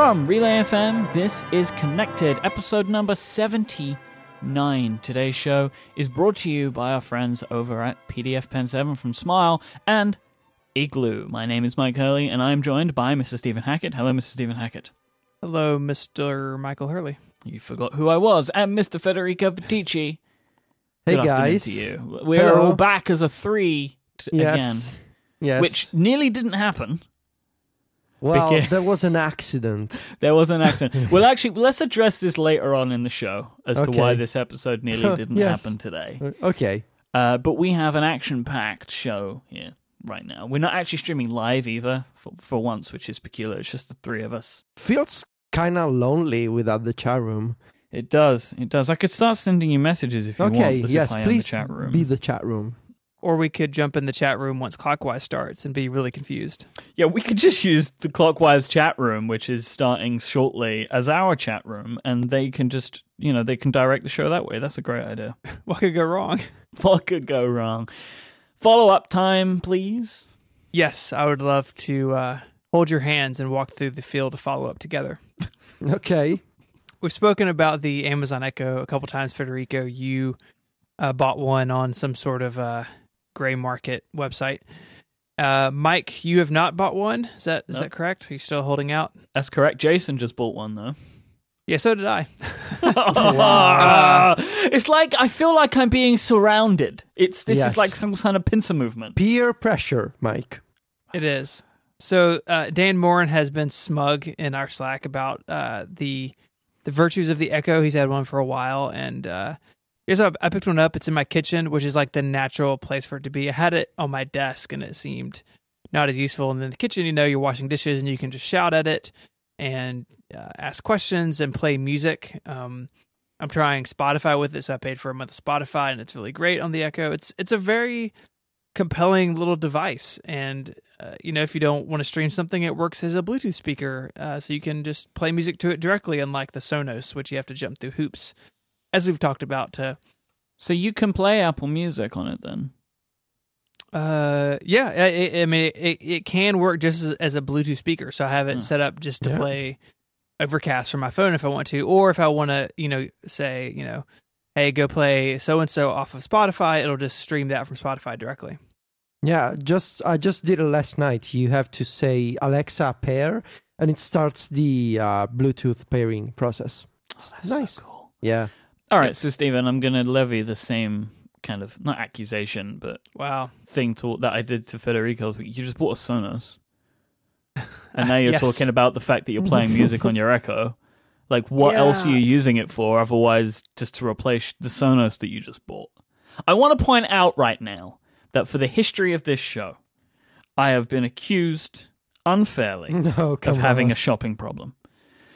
From Relay FM, this is Connected, episode number 79. Today's show is brought to you by our friends over at PDF Pen 7 from Smile and Igloo. My name is Mike Hurley, and I'm joined by Mr. Stephen Hackett. Hello, Mr. Stephen Hackett. Hello, Mr. Michael Hurley. You forgot who I was, and Mr. Federico Viticci. Hey Good guys. to you. We're Hello. all back as a three t- Yes. again, Yes. which nearly didn't happen. Well, because- there was an accident. There was an accident. well, actually, let's address this later on in the show as to why this episode nearly didn't Yes. happen today. Uh, Okay. Uh, but we have an action-packed show here right now. We're not actually streaming live either for, for once, which is peculiar. It's just the three of us. Feels kind of lonely without the chat room. It does. It does. I could start sending you messages if you okay. want. Okay. Yes. if I am Please the chat room. be the chat room. Or we could jump in the chat room once clockwise starts and be really confused. Yeah, we could just use the clockwise chat room, which is starting shortly, as our chat room, and they can just, you know, they can direct the show that way. That's a great idea. What could go wrong? What could go wrong? Follow up time, please. Yes, I would love to uh, hold your hands and walk through the field to follow up together. Okay. We've spoken about the Amazon Echo a couple times, Federico. You uh, bought one on some sort of uh, gray market website. Uh, Mike, you have not bought one. Is that is No. that correct? Are you still holding out? That's correct. Jason just bought one though. Yeah, so did I. wow. it's like I feel like I'm being surrounded. It's this Yes. is like some kind of pincer movement. Peer pressure, Mike. It is. So uh, Dan Moren has been smug in our Slack about uh, the the virtues of the Echo. He's had one for a while, and uh, here's how I picked one up. It's in my kitchen, which is like the natural place for it to be. I had it on my desk, and it seemed not as useful. And in the kitchen, you know, you're washing dishes, and you can just shout at it and uh, ask questions and play music. Um, I'm trying Spotify with it, so I paid for a month of Spotify, and it's really great on the Echo. It's it's a very compelling little device, and uh, you know if you don't want to stream something, it works as a Bluetooth speaker, uh, so you can just play music to it directly, unlike the Sonos, which you have to jump through hoops, as we've talked about. To So you can play Apple Music on it then. uh, yeah, I, I- I mean it, it can work just as, as a Bluetooth speaker, so I have it set up just to Yeah. play Overcast from my phone if I want to, or if I want to, you know, say you know. Hey, go play so and so off of Spotify. It'll just stream that from Spotify directly. Yeah. Just I just did it last night. You have to say Alexa pair, and it starts the uh, Bluetooth pairing process. It's That's nice. so cool. Yeah. All right, so Stephen, I'm going to levy the same kind of not accusation, but Wow. thing to that I did to Federico's. You just bought a Sonos, and now you're Yes. talking about the fact that you're playing music on your Echo. Like, what else are you using it for? Otherwise, just to replace the Sonos that you just bought. I want to point out right now that for the history of this show, I have been accused unfairly No, of having a shopping problem.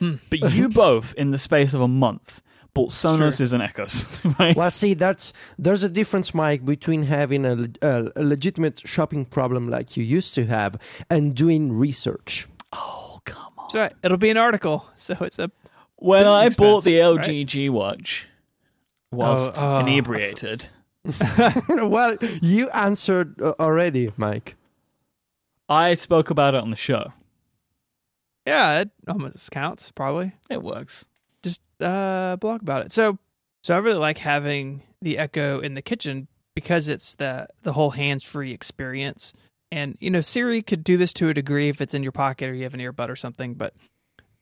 Hmm. But you both, in the space of a month, bought Sonos Sure. and Echoes, right? Well, see, that's there's a difference, Mike, between having a, a, a legitimate shopping problem like you used to have and doing research. Oh, come on. So it'll be an article. So it's a When I Business bought the expense, LG G Watch whilst Oh, oh. inebriated, well, you answered uh, already, Mike. I spoke about it on the show. yeah, it almost counts probably. It works. Uh blog about it. So so I really like having the Echo in the kitchen because it's the the whole hands-free experience. And you know, Siri could do this to a degree if it's in your pocket or you have an earbud or something, but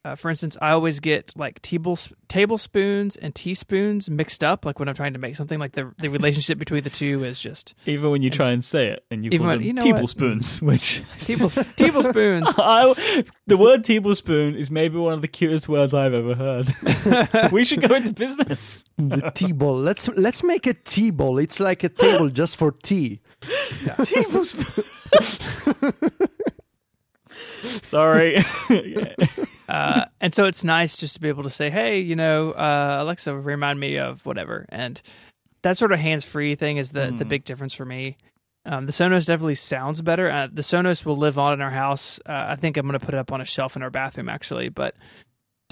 uh, for instance, I always get like tables, tablespoons and teaspoons mixed up. Like when I'm trying to make something, like the the relationship between the two is just Even when you try and say it, and you Even call when- them you know what? tablespoons, which tables, tablespoons. I, the word tablespoon is maybe one of the cutest words I've ever heard. we should go into business. The tea bowl. Let's let's make a tea bowl. It's like a table just for tea. tablespoon. Sorry. uh, and so it's nice just to be able to say, "Hey, you know, uh, Alexa, remind me of whatever." And that sort of hands-free thing is the the Mm. big difference for me. Um, the Sonos definitely sounds better. Uh, the Sonos will live on in our house. Uh, I think I'm going to put it up on a shelf in our bathroom, actually. But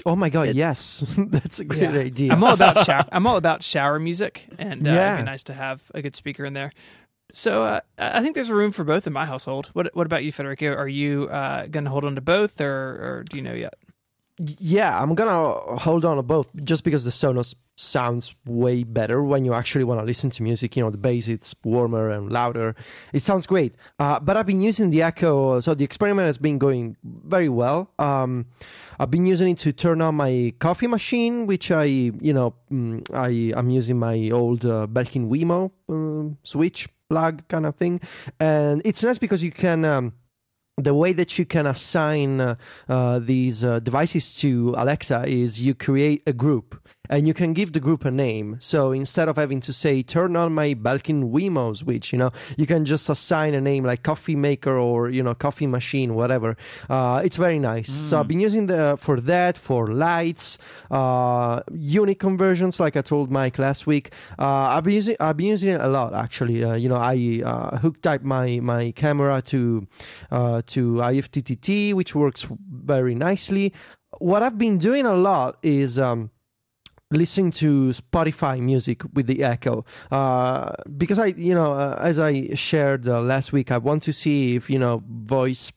Oh my god, It- yes, that's a great Yeah. idea. I'm all about shower. I'm all about shower music, and uh, Yeah. it'd be nice to have a good speaker in there. So uh, I think there's room for both in my household. What What about you, Federico? Are you uh, going to hold on to both, or, or do you know yet? yeah, I'm gonna hold on to both just because the Sonos sounds way better when you actually want to listen to music. You know, the bass it's warmer and louder. It sounds great. Uh, but I've been using the Echo, so the experiment has been going very well. Um, I've been using it to turn on my coffee machine, which I, you know, mm, I I'm using my old uh, Belkin Wemo uh, switch plug kind of thing, and it's nice because you can. Um, the way that you can assign uh, uh, these uh, devices to Alexa is you create a group and you can give the group a name. So instead of having to say turn on my Belkin Wemo switch, you know, you can just assign a name like coffee maker or you know coffee machine, whatever. Uh, it's very nice. Mm. So I've been using the for that for lights, uh, unit conversions, like I told Mike last week. Uh, I've been using I've been using it a lot actually. Uh, you know, I uh, hooked up my my camera to uh, to IFTTT, which works very nicely. What I've been doing a lot is. Um, listening to Spotify music with the Echo. Uh, because I, you know, uh, as I shared uh, last week, I want to see if you know voice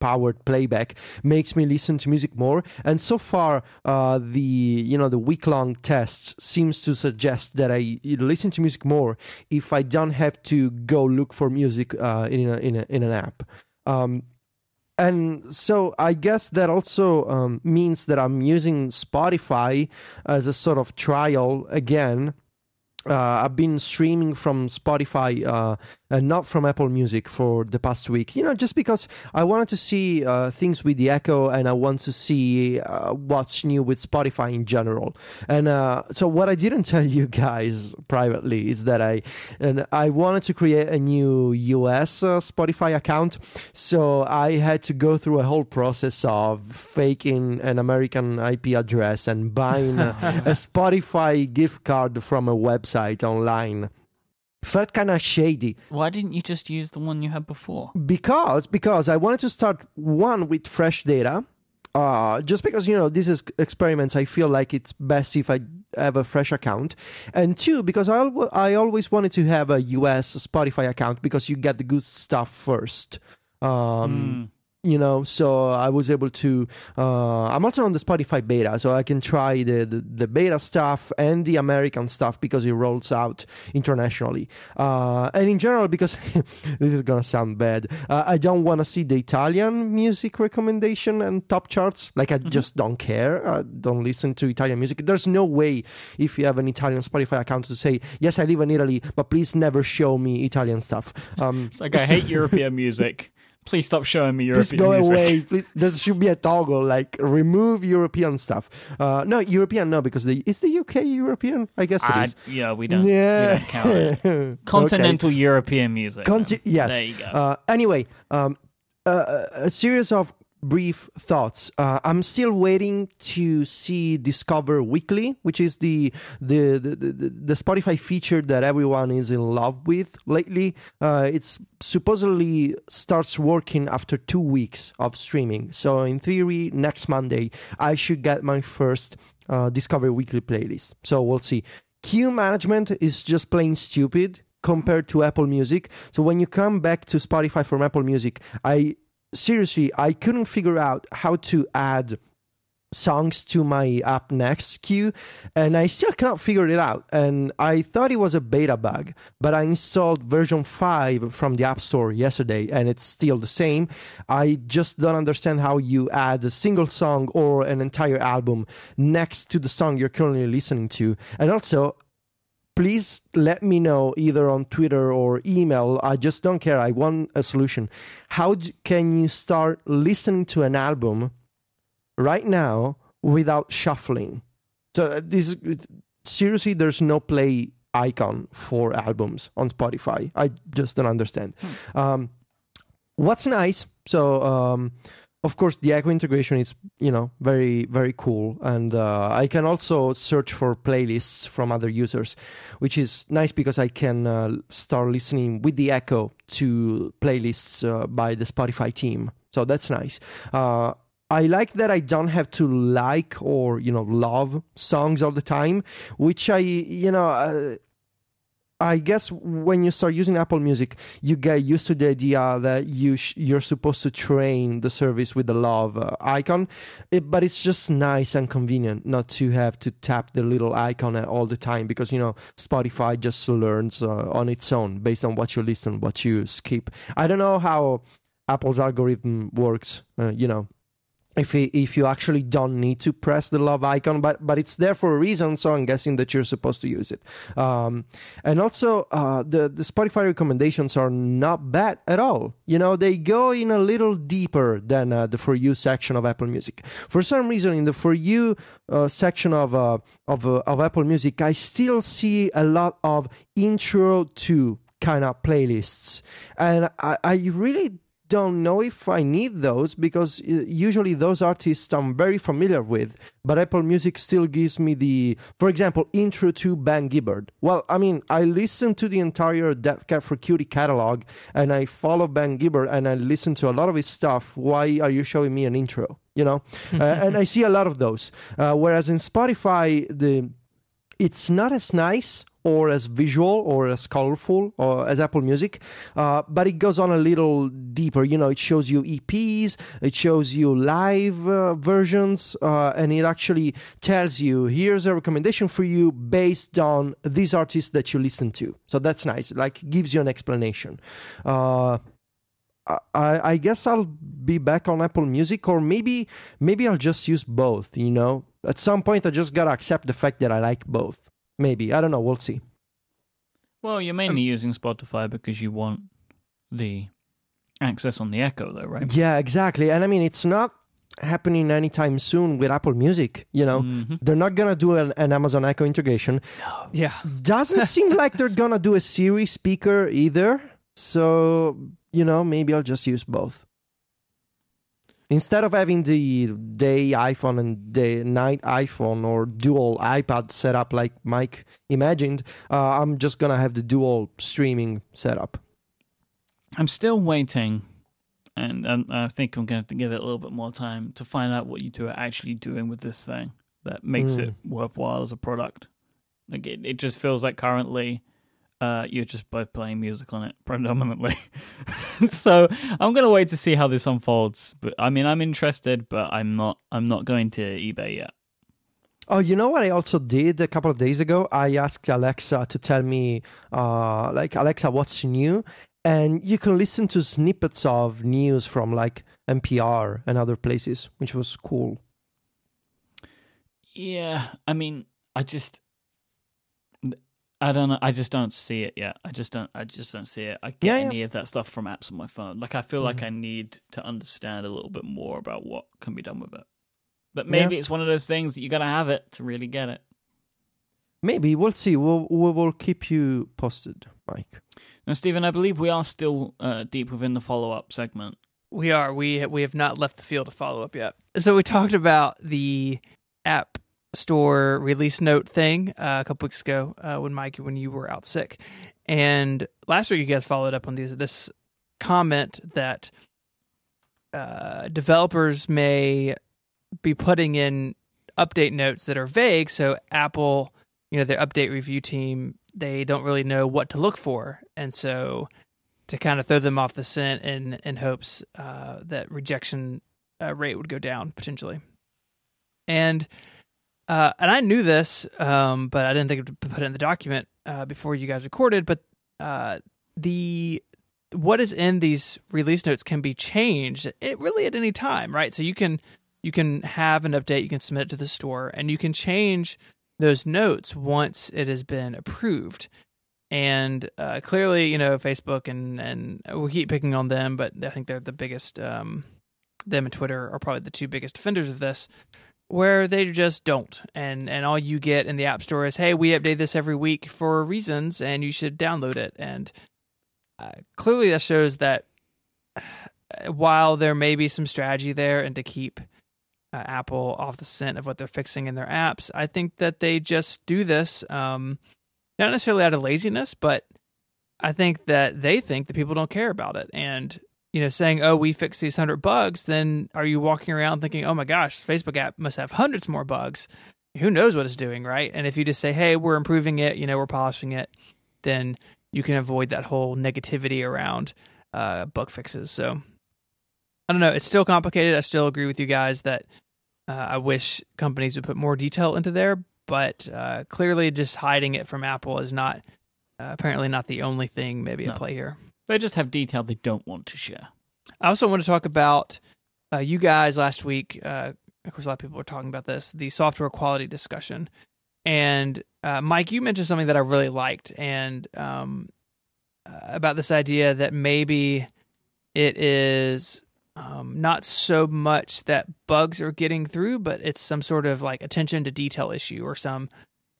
powered playback makes me listen to music more. And so far uh, the you know the week long tests seems to suggest that i listen to music more if i don't have to go look for music uh, in, a, in, a, in an app. Um, and so I guess that also um, means that I'm using Spotify as a sort of trial again. Uh, I've been streaming from Spotify uh, and not from Apple Music for the past week. You know, just because I wanted to see uh, things with the Echo and I want to see uh, what's new with Spotify in general. And uh, so, what I didn't tell you guys privately is that I and I wanted to create a new US uh, Spotify account. So I had to go through a whole process of faking an American IP address and buying a, a Spotify gift card from a website online felt kind of shady Why didn't you just use the one you had before? because because I wanted to start one with fresh data. Uh, just because you know this is experiments, I feel like it's best if I have a fresh account, and two because I al- I always wanted to have a US Spotify account because you get the good stuff first. Um, you know so i was able to uh, i'm also on the spotify beta so i can try the, the, the beta stuff and the american stuff because it rolls out internationally. Uh, and in general because this is gonna sound bad uh, i don't want to see the italian music recommendation and top charts. Like i Mm-hmm. just don't care. I don't listen to italian music. There's no way if you have an italian spotify account to say yes i live in italy but please never show me italian stuff. Um, It's like I hate European music. Please stop showing me European Please go music. away. Please, there should be a toggle like remove European stuff. Uh, no, European, no, because the is the UK European? I guess it I, is. yeah, we don't. yeah, We don't count it. Okay. Continental European music. Conti- yes. There you go. Uh, anyway, um, uh, a series of brief thoughts. Uh, I'm still waiting to see Discover Weekly, which is the the, the, the, the Spotify feature that everyone is in love with lately. Uh, it's supposedly starts working after two weeks of streaming. So in theory, next Monday I should get my first uh, Discover Weekly playlist. So we'll see. Queue management is just plain stupid compared to Apple Music. So when you come back to Spotify from Apple Music, I seriously I couldn't figure out how to add songs to my app next queue and I still cannot figure it out. And I thought it was a beta bug but I installed version 5 from the App Store yesterday and it's still the same. I just don't understand how you add a single song or an entire album next to the song you're currently listening to. And also please let me know either on Twitter or email. I just don't care. I want a solution. How d- can you start listening to an album right now without shuffling? So uh, this is seriously, there's no play icon for albums on Spotify. I just don't understand. Um, what's nice? So. Um, of course the echo integration is you know very very cool. And uh, i can also search for playlists from other users which is nice because i can uh, start listening with the echo to playlists uh, by the spotify team. So that's nice. Uh, I like that I don't have to like or you know love songs all the time, which I you know uh, I guess when you start using Apple Music, you get used to the idea that you sh- you're supposed to train the service with the love uh, icon, it, but it's just nice and convenient not to have to tap the little icon all the time because you know Spotify just learns uh, on its own based on what you listen, what you skip. I don't know how Apple's algorithm works. Uh, you know, if it, if you actually don't need to press the love icon, but but it's there for a reason. So I'm guessing that you're supposed to use it. Um, and also, uh, the the Spotify recommendations are not bad at all. You know, they go in a little deeper than uh, the for you section of Apple Music. For some reason, in the for you uh, section of uh, of uh, of Apple Music, I still see a lot of intro to kind of playlists, and I, I really don't know if I need those because uh, usually those artists I'm very familiar with, but Apple Music still gives me the, for example, intro to Ben Gibbard. Well, I mean, I listen to the entire Death Cab for Cutie catalog and I follow Ben Gibbard and I listen to a lot of his stuff. Why are you showing me an intro? You know, uh, and I see a lot of those. Uh, whereas in Spotify, the it's not as nice or as visual or as colorful or as Apple Music, uh, but it goes on a little deeper. You know, it shows you EPs, it shows you live uh, versions, uh, and it actually tells you here's a recommendation for you based on these artists that you listen to. So that's nice. Like gives you an explanation. Uh, I, I guess I'll be back on Apple Music, or maybe maybe I'll just use both. You know, at some point I just gotta accept the fact that I like both. Maybe I don't know. We'll see. Well, you're mainly um, using Spotify because you want the access on the Echo, though, right? Yeah, exactly. And I mean, it's not happening anytime soon with Apple Music. You know, mm-hmm. they're not gonna do an, an, Amazon Echo integration. No. Yeah, doesn't seem like they're gonna do a Siri speaker either. So you know, maybe I'll just use both. Instead of having the day iPhone and the night iPhone or dual iPad setup like Mike imagined, uh, I'm just gonna have the dual streaming setup. I'm still waiting, and, and I think I'm gonna have to give it a little bit more time to find out what you two are actually doing with this thing that makes mm. it worthwhile as a product. Like it, it just feels like currently uh, you're just both playing music on it predominantly. so I'm gonna wait to see how this unfolds. But I mean, I'm interested, but I'm not. I'm not going to eBay yet. Oh, you know what I also did a couple of days ago? I asked Alexa to tell me, uh, like Alexa, what's new, and you can listen to snippets of news from like NPR and other places, which was cool. Yeah, I mean, I just I don't know. I just don't see it yet. I just don't. I just don't see it. I get yeah, yeah. any of that stuff from apps on my phone. Like I feel mm-hmm. like I need to understand a little bit more about what can be done with it. But maybe yeah. it's one of those things that you got to have it to really get it. Maybe we'll see. We'll we will keep you posted, Mike. Now, Stephen, I believe we are still uh, deep within the follow up segment. We are. We we have not left the field of follow up yet. So we talked about the app store release note thing uh, a couple weeks ago uh, when Mike when you were out sick, and last week you guys followed up on these this comment that uh, developers may be putting in update notes that are vague. So Apple, you know, their update review team, they don't really know what to look for, and so to kind of throw them off the scent in in hopes uh, that rejection uh, rate would go down potentially, and uh, and I knew this, um, but I didn't think to put it in the document uh, before you guys recorded. But uh, the what is in these release notes can be changed it really at any time, right? So you can you can have an update, you can submit it to the store, and you can change those notes once it has been approved. And uh, clearly, you know, Facebook and and we keep picking on them, but I think they're the biggest. Um, them and Twitter are probably the two biggest offenders of this where they just don't. And and all you get in the app store is hey we update this every week for reasons and you should download it. And uh, clearly that shows that while there may be some strategy there and to keep uh, apple off the scent of what they're fixing in their apps i think that they just do this um, not necessarily out of laziness but i think that they think that people don't care about it. And you know, saying, "Oh, we fixed these hundred bugs," then are you walking around thinking, "Oh my gosh, Facebook app must have hundreds more bugs"? Who knows what it's doing, right? And if you just say, "Hey, we're improving it," you know, we're polishing it, then you can avoid that whole negativity around uh, bug fixes. So I don't know. It's still complicated. I still agree with you guys that uh, I wish companies would put more detail into there, but uh, clearly just hiding it from Apple is not uh, apparently not the only thing maybe No. at play here. They just have detail they don't want to share. I also want to talk about uh, you guys last week. Uh, of course, a lot of people were talking about this the software quality discussion. And uh, Mike, you mentioned something that I really liked, and um, uh, about this idea that maybe it is um, not so much that bugs are getting through, but it's some sort of like attention to detail issue or some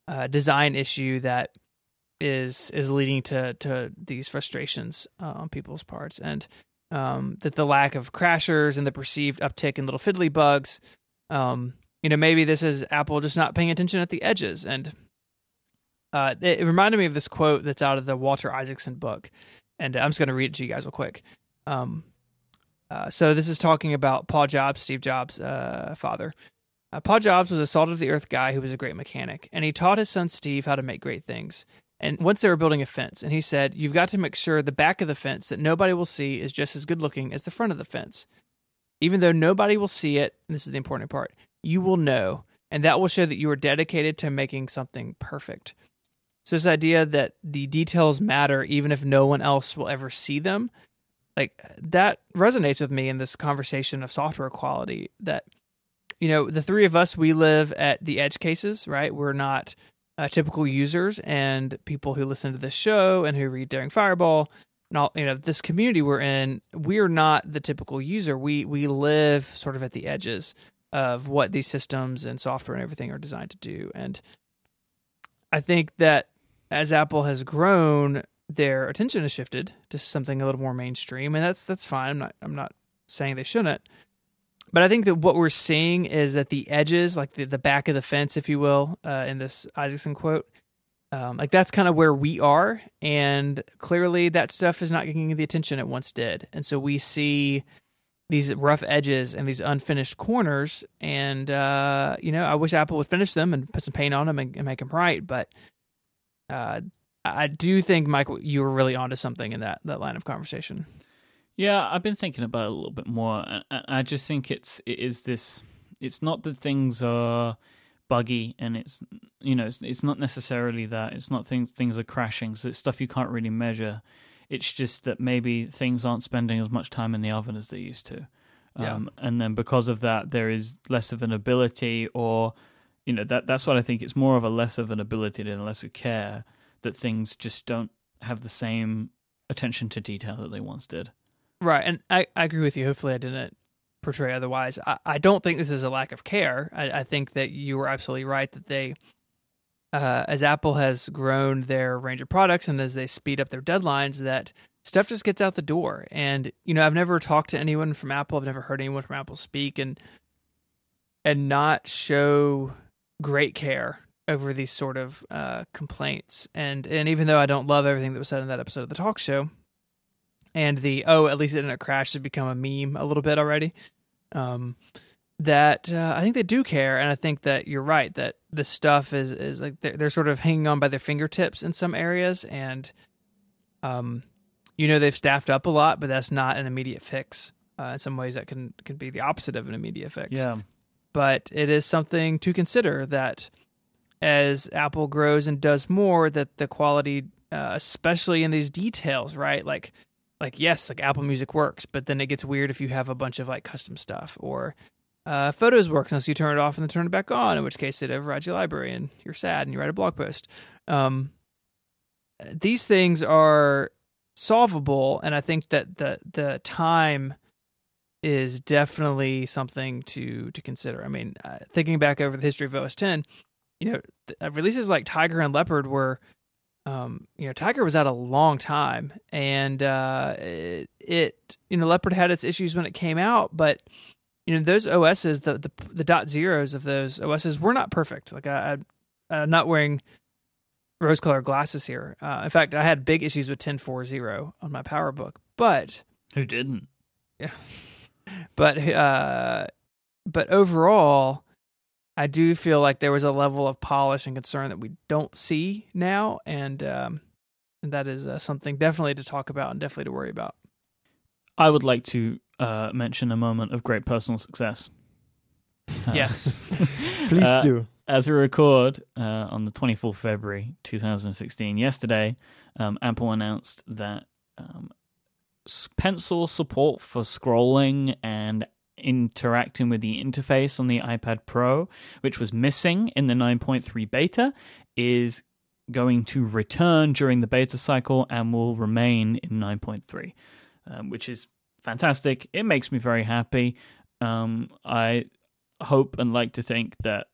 uh, design issue that is is leading to to these frustrations uh, on people's parts, and um, that the lack of crashers and the perceived uptick in little fiddly bugs. Um, you know, maybe this is Apple just not paying attention at the edges. And uh, it, it reminded me of this quote that's out of the Walter Isaacson book. And I'm just going to read it to you guys real quick. Um, uh, so this is talking about Paul Jobs, Steve Jobs' uh, father. Uh, Paul Jobs was a salt of the earth guy who was a great mechanic, and he taught his son Steve how to make great things. And once they were building a fence, and he said, You've got to make sure the back of the fence that nobody will see is just as good looking as the front of the fence. Even though nobody will see it, and this is the important part, you will know, and that will show that you are dedicated to making something perfect. So, this idea that the details matter even if no one else will ever see them, like that resonates with me in this conversation of software quality. That, you know, the three of us, we live at the edge cases, right? We're not uh, typical users and people who listen to this show and who read Daring Fireball and all you know this community we're in we're not the typical user. We we live sort of at the edges of what these systems and software and everything are designed to do. And i think that as apple has grown their attention has shifted to something a little more mainstream and that's that's fine. I'm not i'm not saying they shouldn't but I think that what we're seeing is at the edges, like the, the back of the fence, if you will, uh, in this Isaacson quote, um, like that's kind of where we are. And clearly that stuff is not getting the attention it once did. And so we see these rough edges and these unfinished corners. And, uh, you know, I wish Apple would finish them and put some paint on them and, and make them right. But uh, I do think, Mike, you were really onto something in that, that line of conversation. Yeah, I've been thinking about it a little bit more. and and I just think it's it is this. It's not that things are buggy, and it's you know it's, it's not necessarily that. It's not things things are crashing. So it's stuff you can't really measure. It's just that maybe things aren't spending as much time in the oven as they used to. Yeah. Um, and then because of that, there is less of an ability, or you know that that's what I think. It's more of a less of an ability than a less of care that things just don't have the same attention to detail that they once did. Right, and I, I agree with you. Hopefully, I didn't portray otherwise. I, I don't think this is a lack of care. I, I think that you were absolutely right that they, uh, as Apple has grown their range of products and as they speed up their deadlines, that stuff just gets out the door. And you know, I've never talked to anyone from Apple. I've never heard anyone from Apple speak and and not show great care over these sort of uh, complaints. And and even though I don't love everything that was said in that episode of the talk show and the oh at least it didn't crash has become a meme a little bit already um that uh, i think they do care and i think that you're right that this stuff is is like they're, they're sort of hanging on by their fingertips in some areas and um you know they've staffed up a lot but that's not an immediate fix uh, in some ways that can can be the opposite of an immediate fix Yeah. but it is something to consider that as Apple grows and does more, that the quality, uh, especially in these details, right? Like, like yes, like Apple Music works, but then it gets weird if you have a bunch of like custom stuff or uh, Photos works unless you turn it off and then turn it back on, in which case it overrides your library and you're sad and you write a blog post. Um, these things are solvable, and I think that the the time is definitely something to to consider. I mean, uh, thinking back over the history of OS 10, you know, th- releases like Tiger and Leopard were, um, you know, Tiger was out a long time, and uh, it, it, you know, Leopard had its issues when it came out, but you know, those OSs, the the the dot zeros of those OSs were not perfect. Like I, I I'm not wearing rose colored glasses here. Uh, in fact, I had big issues with 10.4.0 on my PowerBook, but Who didn't? Yeah, but uh but overall i do feel like there was a level of polish and concern that we don't see now and um and that is uh, something definitely to talk about and definitely to worry about. I would like to uh, mention a moment of great personal success. Uh, Yes. Please Uh, do. as we record uh, on the 24th February 2016, yesterday, um, Apple announced that um, pencil support for scrolling and interacting with the interface on the iPad Pro, which was missing in the 9.3 beta, is going to return during the beta cycle and will remain in 9.3, um, which is fantastic. It makes me very happy. Um, I hope and like to think that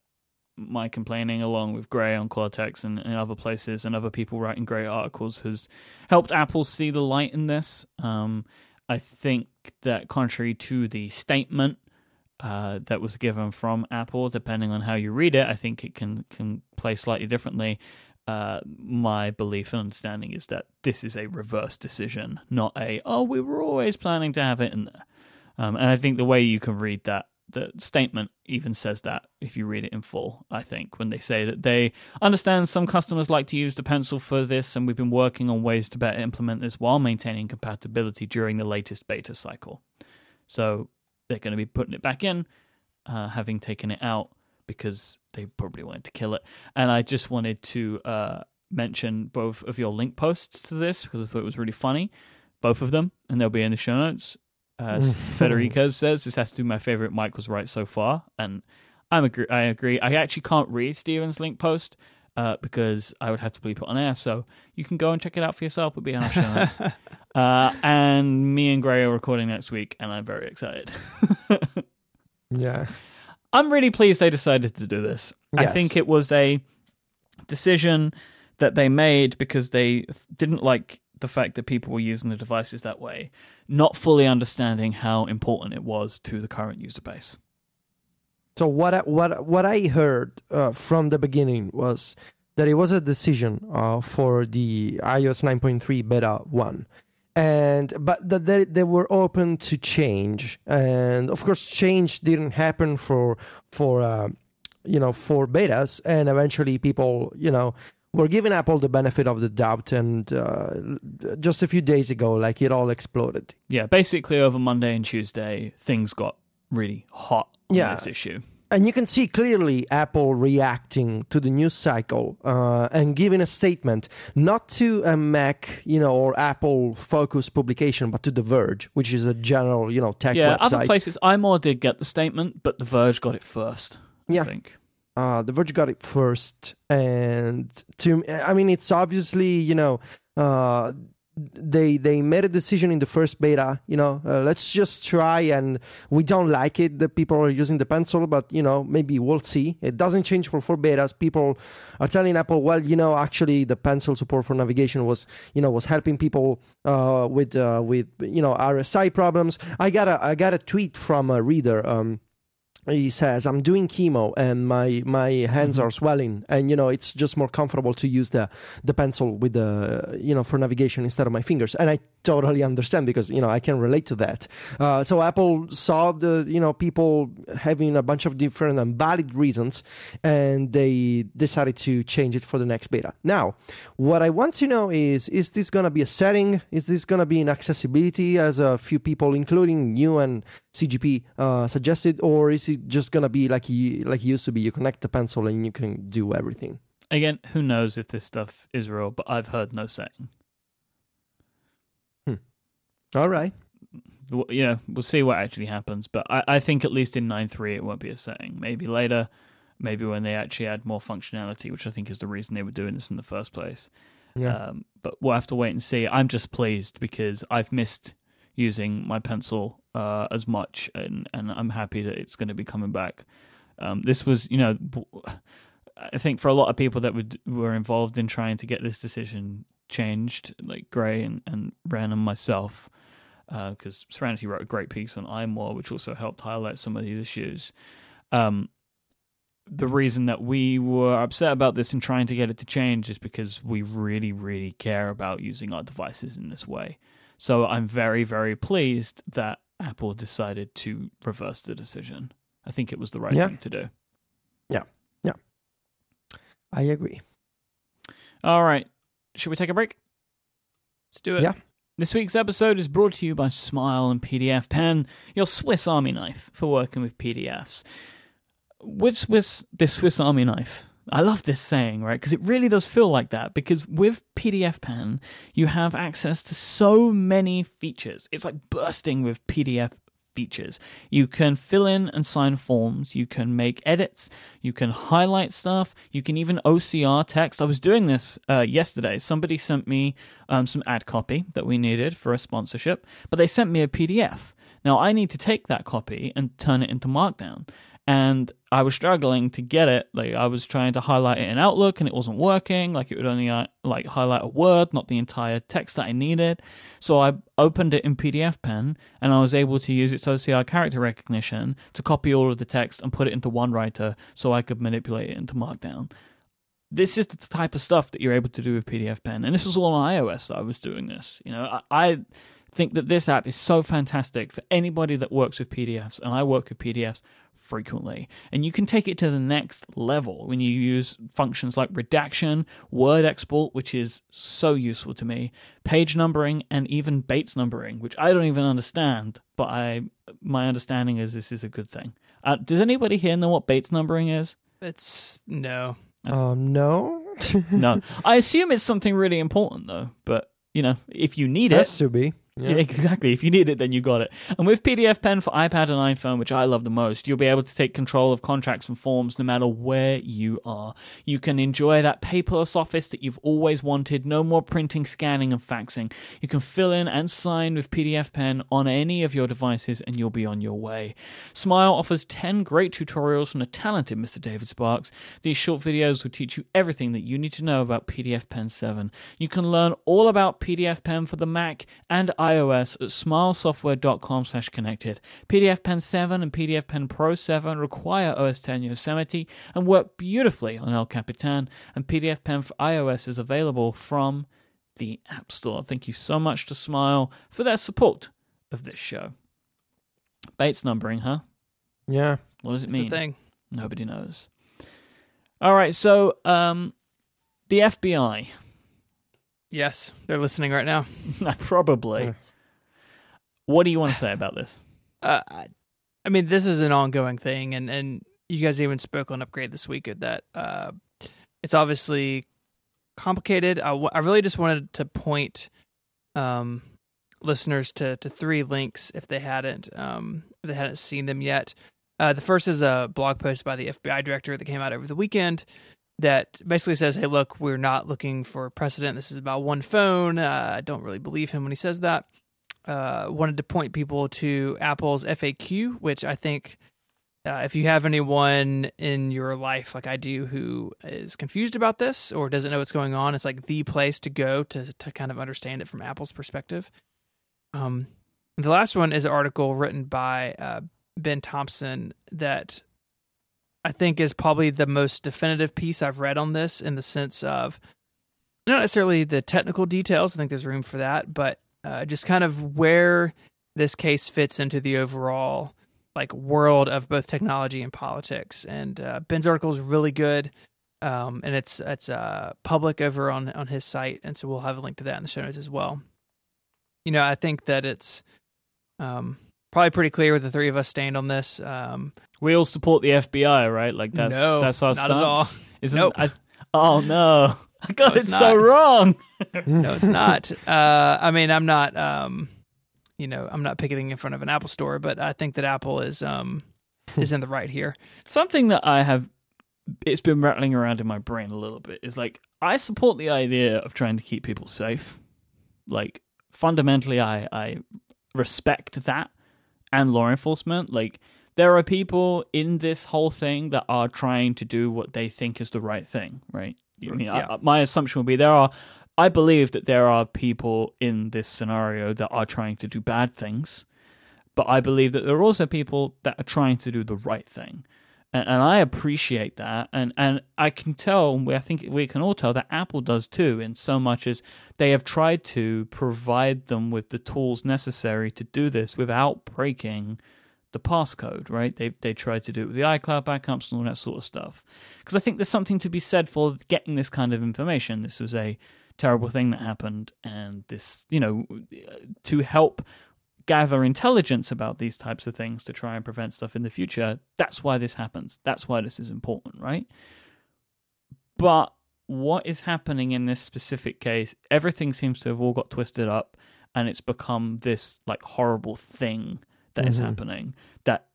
my complaining along with Grey on Cortex and, and other places and other people writing great articles has helped Apple see the light in this. Um, I think that contrary to the statement uh, that was given from Apple, depending on how you read it, I think it can can play slightly differently. Uh, my belief and understanding is that this is a reverse decision, not a oh we were always planning to have it in there. Um, and I think the way you can read that the statement even says that if you read it in full, I think, when they say that they understand some customers like to use the pencil for this, and we've been working on ways to better implement this while maintaining compatibility during the latest beta cycle. So they're going to be putting it back in, uh, having taken it out because they probably wanted to kill it. And I just wanted to uh, mention both of your link posts to this because I thought it was really funny, both of them, and they'll be in the show notes. As Federico says, this has to be my favorite Mike was right so far, and I'm agree. I agree. I actually can't read Stephen's link post uh, because I would have to bleep it on air. So you can go and check it out for yourself. It'll be on our show notes. uh, and me and Grey are recording next week, and I'm very excited. Yeah. I'm really pleased they decided to do this. I think it was a decision that they made because they didn't like the fact that people were using the devices that way, not fully understanding how important it was to the current user base. So what I, what what I heard uh, from the beginning was that it was a decision uh, for the iOS 9.3 beta one, and but that they, they were open to change, and of course change didn't happen for for uh, you know for betas, and eventually people you know were giving Apple the benefit of the doubt, and uh, just a few days ago, like it all exploded. Yeah, basically over Monday and Tuesday, things got really hot on Yeah. this issue. And you can see clearly Apple reacting to the news cycle uh, and giving a statement, not to a Mac, you know, or Apple focused publication, but to The Verge, which is a general, you know, tech Yeah, website. other places, iMore did get the statement, but The Verge got it first. Yeah. I think. Uh, The Verge got it first, and to I mean, it's obviously you know uh, they they made a decision in the first beta. You know, uh, let's just try, and we don't like it that people are using the pencil, but you know maybe we'll see. It doesn't change for four betas. People are telling Apple, well, you know, actually the pencil support for navigation was you know was helping people uh, with uh, with you know RSI problems. I got a I got a tweet from a reader. Um, he says i'm doing chemo and my my hands are swelling. And you know it's just more comfortable to use the the pencil with the you know for navigation instead of my fingers. And i totally understand because you know i can relate to that. Uh, so apple saw the you know people having a bunch of different and valid reasons and they decided to change it for the next beta. Now what i want to know is is this going to be a setting? Is this going to be in accessibility as a few people including you and CGP uh, suggested, or is it just gonna be like you like it used to be? You connect the pencil and you can do everything. Again, who knows if this stuff is real, but I've heard no saying. All right. You know, we'll see what actually happens, but I, I think at least in 9.3 it won't be a setting. Maybe later, maybe when they actually add more functionality, which I think is the reason they were doing this in the first place. Yeah. Um, but we'll have to wait and see. I'm just pleased because I've missed using my pencil uh, as much, and, and I'm happy that it's going to be coming back. Um, this was, you know, I think for a lot of people that would, were involved in trying to get this decision changed, like Grey and, and Ren and myself, because Serenity wrote a great piece on iMore, which also helped highlight some of these issues. Um, the reason that we were upset about this and trying to get it to change is because we really, really care about using our devices in this way. So I'm very, very pleased that Apple decided to reverse the decision. I think it was the right Yeah. thing to do. Yeah. Yeah. I agree. All right. Should we take a break? Let's do it. Yeah. This week's episode is brought to you by Smile and PDF Pen, your Swiss Army knife for working with PDFs. With Swiss, this Swiss Army knife, I love this saying, right? Because it really does feel like that. Because with PDF Pen, you have access to so many features. It's like bursting with PDF features. You can fill in and sign forms. You can make edits. You can highlight stuff. You can even OCR text. I was doing this uh, yesterday. Somebody sent me um, some ad copy that we needed for a sponsorship, but they sent me a PDF. Now I need to take that copy and turn it into Markdown and I was struggling to get it. Like I was trying to highlight it in Outlook, and it wasn't working. Like it would only uh, like highlight a word, not the entire text that I needed. So I opened it in PDF Pen, and I was able to use its OCR character recognition to copy all of the text and put it into OneWriter, so I could manipulate it into Markdown. This is the type of stuff that you're able to do with PDF Pen, and this was all on iOS that I was doing this. You know, I, I think that this app is so fantastic for anybody that works with PDFs, and I work with PDFs frequently. And you can take it to the next level when you use functions like redaction, word export, which is so useful to me, page numbering, and even Bates numbering, which I don't even understand, but I my understanding is this is a good thing. Uh, does anybody here know what Bates numbering is? It's no. Um, no. No. I assume it's something really important though, but you know, if you need it, Has to be. Yeah. Yeah. exactly. If you need it, then you got it. And with PDF Pen for iPad and iPhone, which I love the most, you'll be able to take control of contracts and forms no matter where you are. You can enjoy that paperless office that you've always wanted. No more printing, scanning, and faxing. You can fill in and sign with PDF Pen on any of your devices, and you'll be on your way. Smile offers 10 great tutorials from the talented Mr. David Sparks. These short videos will teach you everything that you need to know about PDF Pen 7. You can learn all about PDF Pen for the Mac and iOS at smilesoftware.com slash connected. PDF Pen 7 and PDF Pen Pro 7 require OS 10 Yosemite and work beautifully on El Capitan, and PDF Pen for iOS is available from the App Store. Thank you so much to Smile for their support of this show. Bates numbering, huh? Yeah. What does it It's a mean? thing. Nobody knows. All right, so um, the FBI, Yes, they're listening right now. probably. Yes. What do you want to say about this? Uh, I- mean, this is an ongoing thing, and and you guys even spoke on upgrade this week that uh, it's obviously complicated. I, w- I really just wanted to point um, listeners to to three links if they hadn't um, if they hadn't seen them yet. Uh, the first is a blog post by the FBI director that came out over the weekend that basically says, "Hey, look, we're not looking for precedent. This is about one phone. Uh, I don't really believe him when he says that." Uh, wanted to point people to Apple's FAQ, which I think uh, if you have anyone in your life like I do who is confused about this or doesn't know what's going on, it's like the place to go to to kind of understand it from Apple's perspective. Um, the last one is an article written by uh, Ben Thompson that I think is probably the most definitive piece I've read on this in the sense of not necessarily the technical details. I think there's room for that, but uh, just kind of where this case fits into the overall like world of both technology and politics. And uh, Ben's article is really good, um, and it's it's uh, public over on on his site, and so we'll have a link to that in the show notes as well. You know, I think that it's um, probably pretty clear where the three of us stand on this. Um, We all support the FBI, right? Like that's No, that's our not at stance. all. Isn't Nope. I, oh no, I got No, it it's so wrong. no, it's not. Uh, I mean, I'm not. Um, you know, I'm not picketing in front of an Apple store, but I think that Apple is um, is in the right here. Something that I have it's been rattling around in my brain a little bit is like I support the idea of trying to keep people safe. Like fundamentally I I respect that and law enforcement. Like there are people in this whole thing that are trying to do what they think is the right thing, right? I mean, Yeah. I, my assumption would be there are I believe that there are people in this scenario that are trying to do bad things, but I believe that there are also people that are trying to do the right thing. And, and I appreciate that, and, and I can tell, I think we can all tell that Apple does too, in so much as they have tried to provide them with the tools necessary to do this without breaking the passcode, right? They they tried to do it with the iCloud backups and all that sort of stuff. Because I think there's something to be said for getting this kind of information. This was a terrible thing that happened, and this, you know, to help gather intelligence about these types of things to try and prevent stuff in the future. That's why this happens. That's why this is important, right? But what is happening in this specific case, everything seems to have all got twisted up and it's become this like horrible thing that mm-hmm. is happening that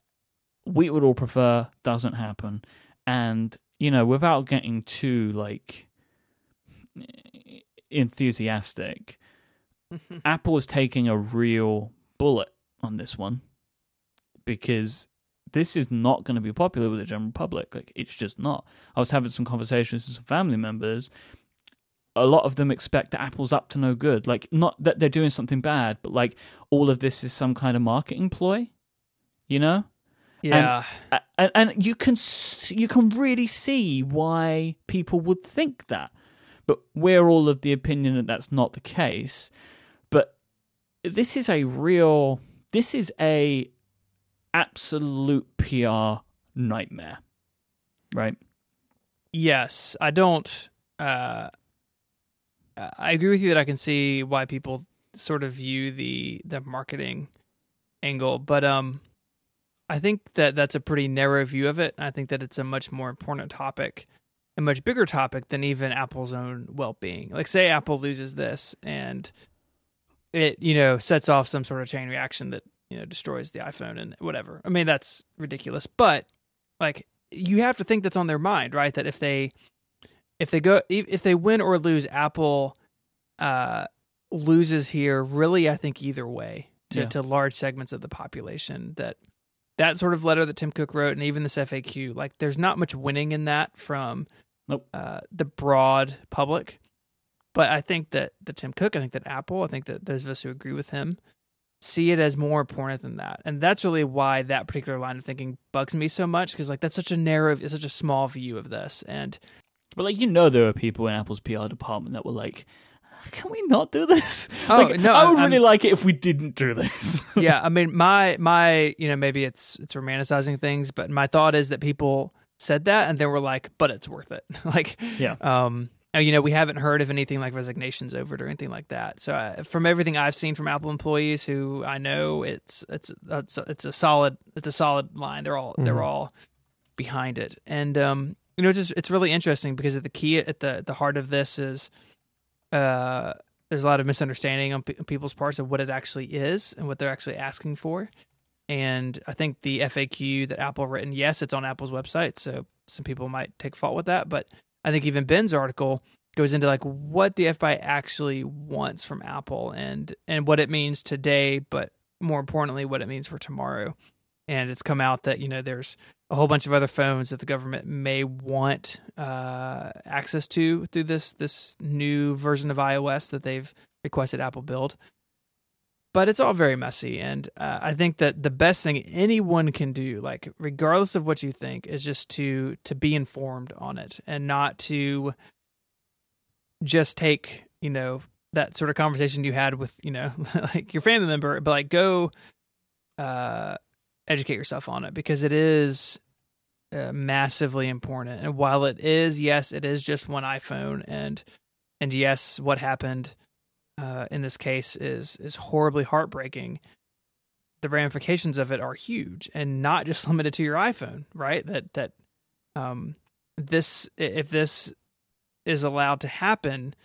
we would all prefer doesn't happen. And, you know, without getting too like enthusiastic, Apple is taking a real bullet on this one because this is not going to be popular with the general public. Like, it's just not. I was having some conversations with some family members. A lot of them expect that Apple's up to no good. Like, not that they're doing something bad, but like all of this is some kind of marketing ploy. You know? Yeah. And, and, and you can you can really see why people would think that. But we're all of the opinion that that's not the case. This is a real. This is a absolute PR nightmare, right? Yes, I don't. Uh, I agree with you that I can see why people sort of view the the marketing angle, but um, I think that that's a pretty narrow view of it. I think that it's a much more important topic, a much bigger topic than even Apple's own well being. Like, say Apple loses this and it, you know, sets off some sort of chain reaction that you know destroys the iphone and whatever i mean that's ridiculous but like you have to think that's on their mind right that if they if they go if they win or lose apple uh loses here really i think either way to, yeah. to large segments of the population that that sort of letter that tim cook wrote and even this faq like there's not much winning in that from nope. uh, the broad public but i think that the tim cook i think that apple i think that those of us who agree with him see it as more important than that. And that's really why that particular line of thinking bugs me so much because like that's such a narrow, it's such a small view of this. And but like you know, there are people in Apple's PR department that were like. Can we not do this? Oh like, no! I would I'm, really like it if we didn't do this. yeah, I mean, my my, you know, maybe it's it's romanticizing things, but my thought is that people said that and they were like, "But it's worth it." like, yeah, um, you know, we haven't heard of anything like resignations over it or anything like that. So, uh, from everything I've seen from Apple employees who I know, it's it's it's, it's a solid it's a solid line. They're all mm-hmm. they're all behind it, and um, you know, it's just, it's really interesting because at the key at the the heart of this is, uh, there's a lot of misunderstanding on, on people's parts of what it actually is and what they're actually asking for. And I think the FAQ that Apple written, yes, it's on Apple's website, so some people might take fault with that, but I think even Ben's article goes into like what the FBI actually wants from Apple and and what it means today, but more importantly, what it means for tomorrow. And it's come out that you know there's a whole bunch of other phones that the government may want uh, access to through this this new version of iOS that they've requested Apple build but it's all very messy and uh, i think that the best thing anyone can do like regardless of what you think is just to to be informed on it and not to just take you know that sort of conversation you had with you know like your family member but like go uh educate yourself on it because it is uh, massively important. And while it is yes it is just one iphone and and yes what happened uh, in this case is is horribly heartbreaking. The ramifications of it are huge, and not just limited to your iPhone. Right? That that um, this if this is allowed to happen,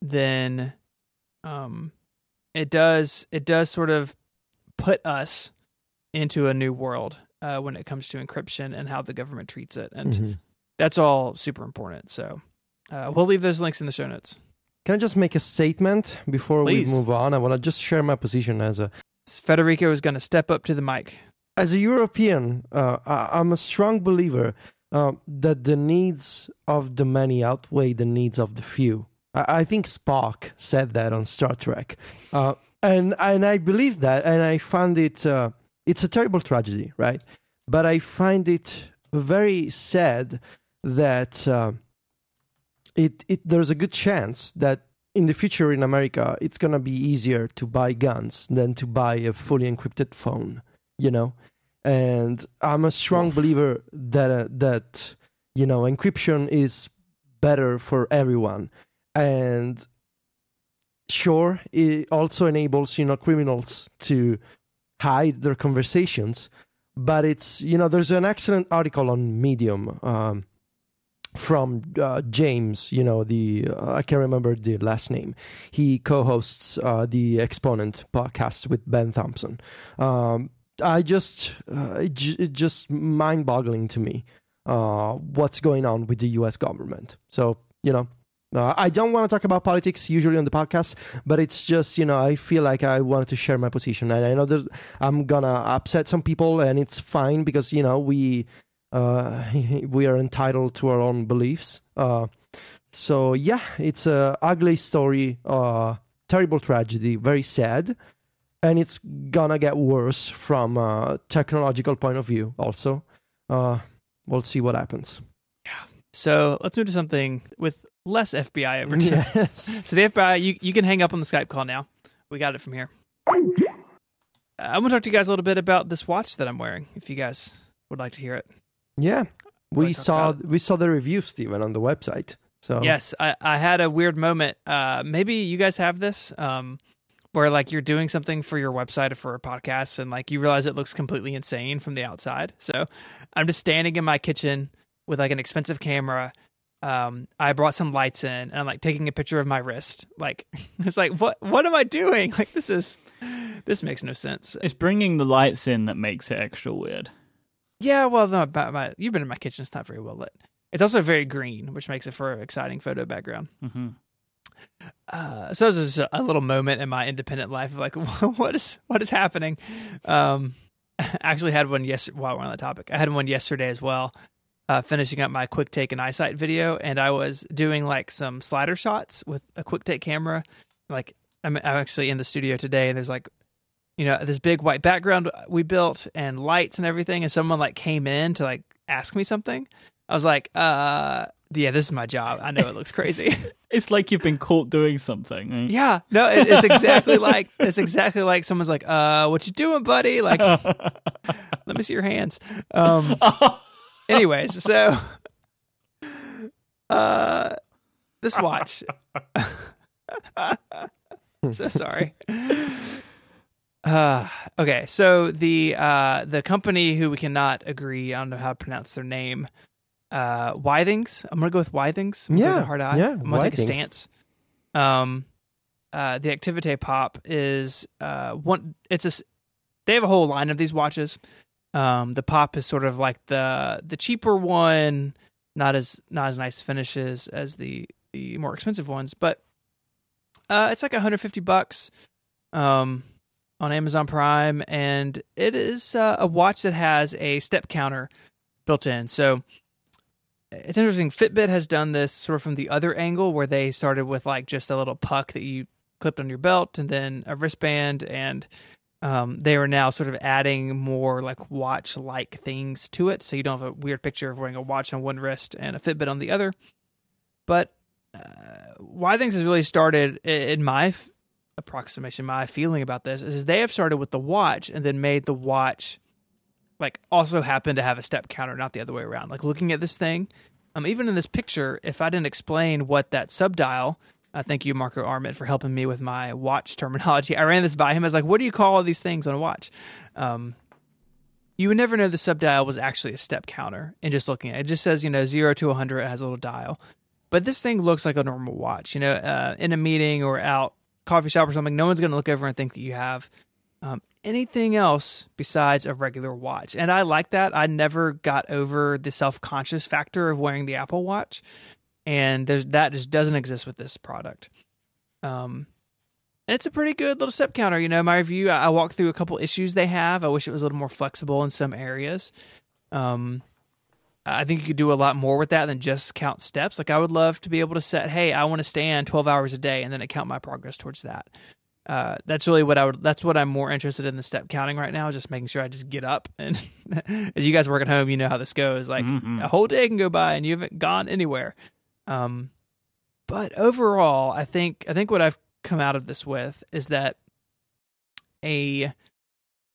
then um, it does it does sort of put us into a new world uh, when it comes to encryption and how the government treats it, and mm-hmm. that's all super important. So uh, we'll leave those links in the show notes. Can I just make a statement before Please. we move on? I want to just share my position as a. Federico is going to step up to the mic. As a European, uh, I'm a strong believer uh, that the needs of the many outweigh the needs of the few. I, I think Spock said that on Star Trek, uh, and and I believe that, and I find it uh, it's a terrible tragedy, right? But I find it very sad that uh, it, it there's a good chance that in the future in America it's gonna be easier to buy guns than to buy a fully encrypted phone. You know, and I'm a strong believer that uh, that you know encryption is better for everyone, and sure, it also enables you know criminals to hide their conversations, but it's you know there's an excellent article on Medium. Um, from uh, James, you know the uh, I can't remember the last name. He co-hosts uh, the Exponent podcast with Ben Thompson. Um, I just uh, it, j- it just mind-boggling to me uh, what's going on with the U.S. government. So you know. Uh, I don't want to talk about politics usually on the podcast, but it's just you know I feel like I wanted to share my position, and I know I'm gonna upset some people, and it's fine because you know we we are entitled to our own beliefs. Uh, so yeah, it's a ugly story, uh, terrible tragedy, very sad, and it's gonna get worse from a technological point of view. Also, uh, we'll see what happens. So let's move to something with less FBI overtones. Yes. So the FBI, you, you can hang up on the Skype call now. We got it from here. Uh, I'm gonna talk to you guys a little bit about this watch that I'm wearing. If you guys would like to hear it. Yeah, we saw we saw the review, Stephen, on the website. So Yes, I, I had a weird moment. Uh, maybe you guys have this, um, where like you're doing something for your website or for a podcast, and like you realize it looks completely insane from the outside. So I'm just standing in my kitchen with like an expensive camera. Um, I brought some lights in, and I'm like taking a picture of my wrist. Like it's like what what am I doing? Like this is this makes no sense. It's bringing the lights in that makes it extra weird. Yeah, well, no, my, my, you've been in my kitchen. It's not very well lit. It's also very green, which makes it for an exciting photo background. hmm uh, so this is a little moment in my independent life of like what is what is happening um I actually had one yes while we're on the topic i had one yesterday as well uh finishing up my QuickTake and iSight video and i was doing like some slider shots with a QuickTake camera like I'm, I'm actually in the studio today and there's like you know this big white background we built and lights and everything and someone like came in to like ask me something i was like uh yeah this is my job i know it looks crazy It's like you've been caught doing something. right? Yeah, no, it, it's exactly like it's exactly like someone's like, "Uh, what you doing, buddy?" Like, let me see your hands. Um, anyways, so, uh, this watch. so sorry. Uh, okay, so the uh the company who we cannot agree, I don't know how to pronounce their name. Uh, Withings. I'm gonna go with Withings. I'm gonna go with Yeah, hard eye. yeah, I'm gonna take a stance. Um, uh, the Activité Pop is uh one. It's a. They have a whole line of these watches. Um, the Pop is sort of like the the cheaper one, not as not as nice finishes as the the more expensive ones, but uh, it's like 150 bucks. Um, on Amazon Prime, and it is uh, a watch that has a step counter built in. So it's interesting. Fitbit has done this sort of from the other angle, where they started with like just a little puck that you clipped on your belt, and then a wristband, and um, they are now sort of adding more like watch-like things to it, so you don't have a weird picture of wearing a watch on one wrist and a Fitbit on the other. But uh, Withings has really started in my approximation, my feeling about this is they have started with the watch and then made the watch like also happen to have a step counter, not the other way around. Like looking at this thing, um, even in this picture, if I didn't explain what that subdial, uh, thank you, Marco Arment, for helping me with my watch terminology. I ran this by him. I was like, "What do you call all these things on a watch?" Um, you would never know the subdial was actually a step counter. And just looking at it, it just says you know zero to 100. It has a little dial, but this thing looks like a normal watch. You know, uh, in a meeting or out coffee shop or something, no one's going to look over and think that you have um, anything else besides a regular watch. And I like that. I never got over the self conscious factor of wearing the Apple Watch, and that just doesn't exist with this product. Um, and it's a pretty good little step counter. You know, my review, I, I walked through a couple issues they have. I wish it was a little more flexible in some areas. Um, I think you could do a lot more with that than just count steps. Like I would love to be able to set, hey, I want to stand 12 hours a day and then it count my progress towards that. Uh, that's really what I would, that's what I'm more interested in the step counting right now, just making sure I just get up. And as you guys work at home, you know how this goes. Like Mhm. a whole day can go by and you haven't gone anywhere. Um, but overall, I think, I think what I've come out of this with is that a,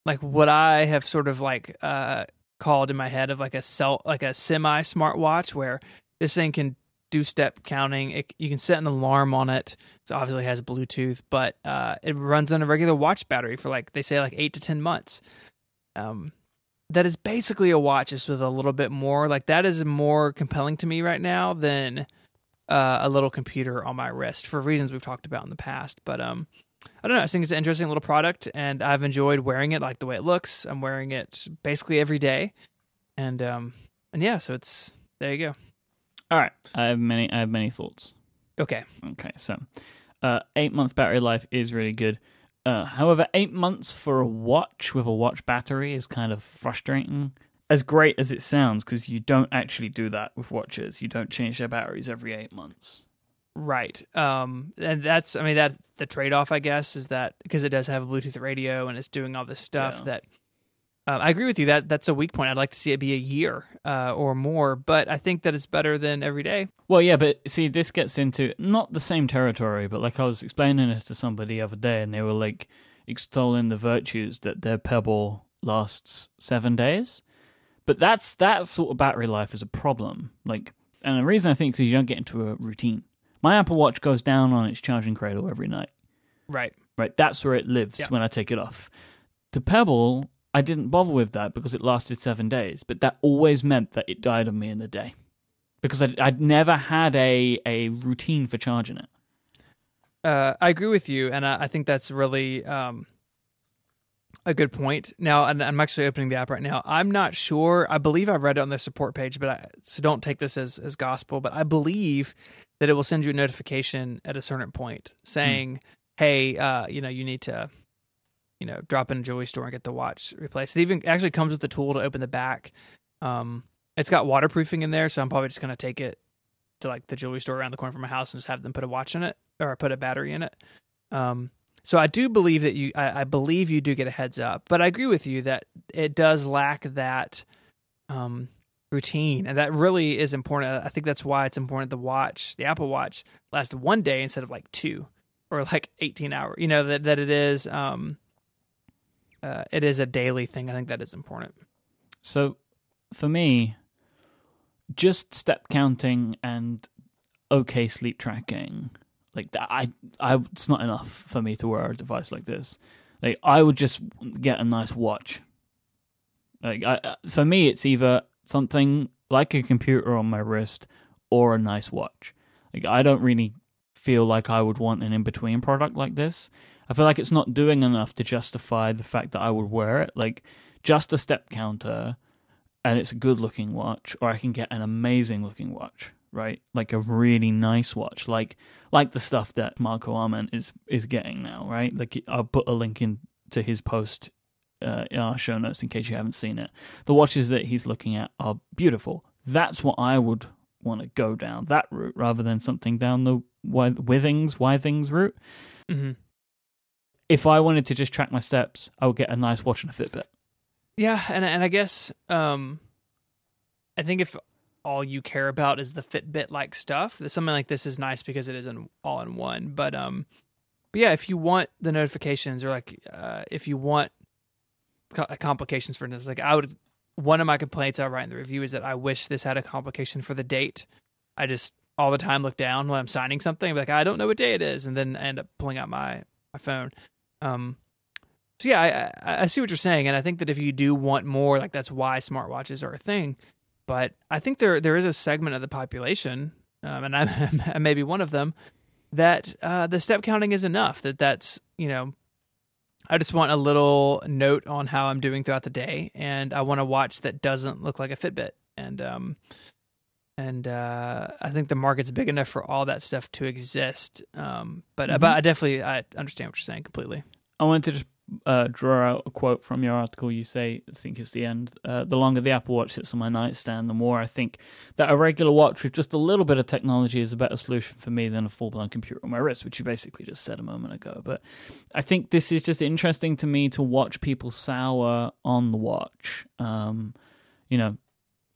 like what I have sort of like, uh, called in my head of like a cell like a semi smartwatch where this thing can do step counting. It, you can set an alarm on it. It obviously has Bluetooth, but uh, it runs on a regular watch battery for like they say like eight to ten months. Um, that is basically a watch just with a little bit more. Like that is more compelling to me right now than uh, a little computer on my wrist for reasons we've talked about in the past. But um, I don't know. I think it's an interesting little product, and I've enjoyed wearing it. Like the way it looks. I'm wearing it basically every day, and um, and yeah. So it's there. You go. All right, I have many. I have many thoughts. Okay. Okay, so uh, eight month battery life is really good. Uh, however, eight months for a watch with a watch battery is kind of frustrating. As great as it sounds, because you don't actually do that with watches. You don't change their batteries every eight months. Right. Um, and that's, I mean, that the trade off, I guess, is that because it does have a Bluetooth radio and it's doing all this stuff Yeah. that um, I agree with you that that's a weak point. I'd like to see it be a year uh, or more, but I think that it's better than every day. Well, yeah, but see, this gets into not the same territory, but like I was explaining it to somebody the other day, and they were like extolling the virtues that their Pebble lasts seven days. But that's that sort of battery life is a problem. Like, and the reason I think is you don't get into a routine. My Apple Watch goes down on its charging cradle every night. Right. Right, that's where it lives Yeah. when I take it off. The Pebble, I didn't bother with that because it lasted seven days, but that always meant that it died on me in the day because I'd, I'd never had a, a routine for charging it. Uh, I agree with you, and I, I think that's really um, a good point. Now, and I'm actually opening the app right now. I'm not sure. I believe I read it on the support page, but I, so don't take this as as gospel. But I believe that it will send you a notification at a certain point saying, "Hey, uh, you know, you need to." You know, drop in a jewelry store and get the watch replaced. It even actually comes with the tool to open the back. Um, it's got waterproofing in there, so I'm probably just gonna take it to like the jewelry store around the corner from my house and just have them put a watch in it or put a battery in it. Um, so I do believe that you, I, I believe you do get a heads up, but I agree with you that it does lack that um, routine, and that really is important. I think that's why it's important the watch, the Apple Watch, last one day instead of like two or like eighteen hours. You know that that it is, um, uh, it is a daily thing. I think that is important. So for me, just step counting and okay sleep tracking, like I, I, it's not enough for me to wear a device like this. Like I would just get a nice watch. Like I, uh, for me, it's either something like a computer on my wrist or a nice watch. Like I don't really feel like I would want an in between product like this. I feel like it's not doing enough to justify the fact that I would wear it. Like just a step counter and it's a good looking watch, or I can get an amazing looking watch, right? Like a really nice watch, like like the stuff that Marco Arment is is getting now, right? Like I'll put a link in to his post uh, in our show notes in case you haven't seen it. The watches that he's looking at are beautiful. That's what I would want to go down that route rather than something down the withings, withings route. Mm-hmm. If I wanted to just track my steps, I would get a nice watch and a Fitbit. Yeah, and and I guess um I think if all you care about is the Fitbit like stuff, something like this is nice because it isn't all in one. But um but yeah, if you want the notifications or like uh if you want co- complications for instance, like I would one of my complaints I write in the review is that I wish this had a complication for the date. I just all the time look down when I'm signing something, like I don't know what day it is, and then I end up pulling out my my phone. Um, so yeah, I, I I see what you're saying, and I think that if you do want more, like that's why smartwatches are a thing. But I think there there is a segment of the population, um, and I'm, I may be one of them, that uh, the step counting is enough. That that's you know, I just want a little note on how I'm doing throughout the day, and I want a watch that doesn't look like a Fitbit, and um, and uh, I think the market's big enough for all that stuff to exist. Um, but Mhm. but I definitely I understand what you're saying completely. I wanted to just uh, draw out a quote from your article. You say, I think it's the end. Uh, the longer the Apple Watch sits on my nightstand, the more I think that a regular watch with just a little bit of technology is a better solution for me than a full blown computer on my wrist, which you basically just said a moment ago. But I think this is just interesting to me to watch people sour on the watch. Um, you know,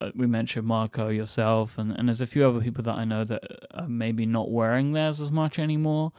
uh, we mentioned Marco, yourself, and, and there's a few other people that I know that are maybe not wearing theirs as much anymore.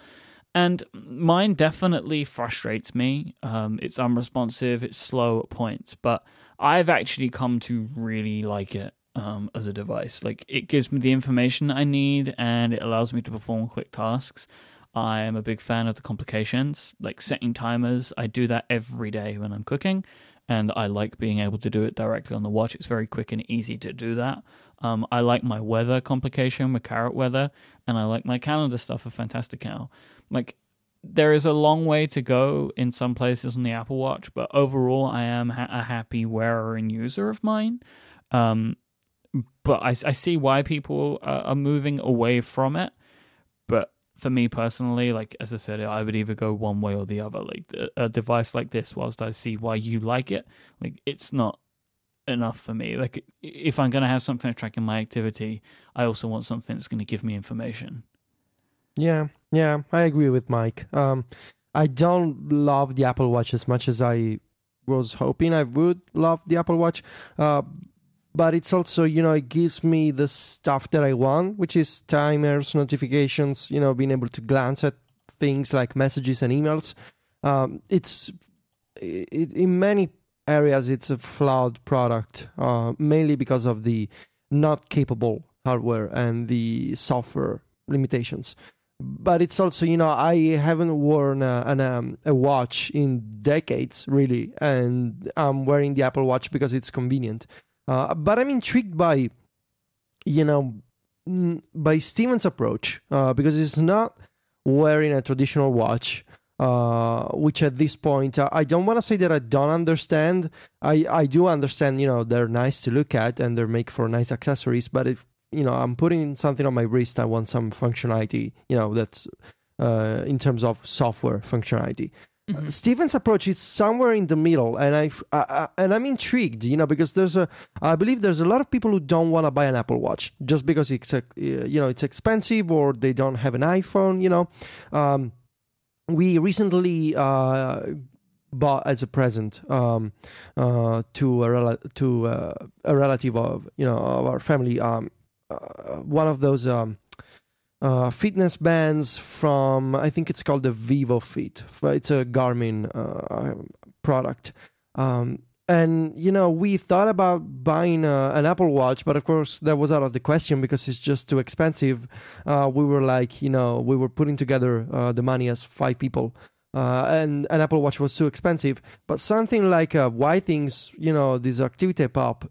And mine definitely frustrates me. Um, it's unresponsive, it's slow at points, but I've actually come to really like it. um, as a device. Like it gives me the information I need and it allows me to perform quick tasks. I am a big fan of the complications, like setting timers. I do that every day when I'm cooking, and I like being able to do it directly on the watch. It's very quick and easy to do that. Um, I like my weather complication with Carrot Weather, and I like my calendar stuff for Fantastical. Like there is a long way to go in some places on the Apple Watch, but overall, I am ha- a happy wearer and user of mine. Um, but I, I see why people are, are moving away from it. But for me personally, like as I said, I would either go one way or the other. Like a device like this, whilst I see why you like it, like it's not enough for me. Like if I'm gonna have something tracking my activity, I also want something that's gonna give me information. Yeah, yeah, I agree with Mike. Um, I don't love the Apple Watch as much as I was hoping I would love the Apple Watch. Uh, but it's also you know it gives me the stuff that I want, which is timers, notifications, you know, being able to glance at things like messages and emails. Um, it's it, in many areas it's a flawed product, uh, mainly because of the not capable hardware and the software limitations. But it's also, you know, I haven't worn a, an, um, a watch in decades, really, and I'm wearing the Apple Watch because it's convenient. Uh, but I'm intrigued by, you know, by Stephen's approach uh, because it's not wearing a traditional watch. Uh, which at this point uh, I don't want to say that I don't understand. I I do understand. You know, they're nice to look at and they're make for nice accessories. But if you know I'm putting something on my wrist, I want some functionality. You know, that's uh, in terms of software functionality. Mm-hmm. Stephen's approach is somewhere in the middle, and I uh, and I'm intrigued, you know, because there's a I believe there's a lot of people who don't want to buy an Apple Watch just because it's a, you know it's expensive or they don't have an iPhone, you know. Um, we recently uh, bought as a present um, uh, to a rel- to uh, a relative of you know of our family um, uh, one of those um, uh, fitness bands from I think it's called the Vivofit. It's a Garmin uh, product. Um, and you know we thought about buying uh, an Apple Watch, but of course that was out of the question because it's just too expensive. Uh, we were like, you know, we were putting together uh, the money as five people. Uh, and an Apple Watch was too expensive, but something like a things you know, this Activité Pop,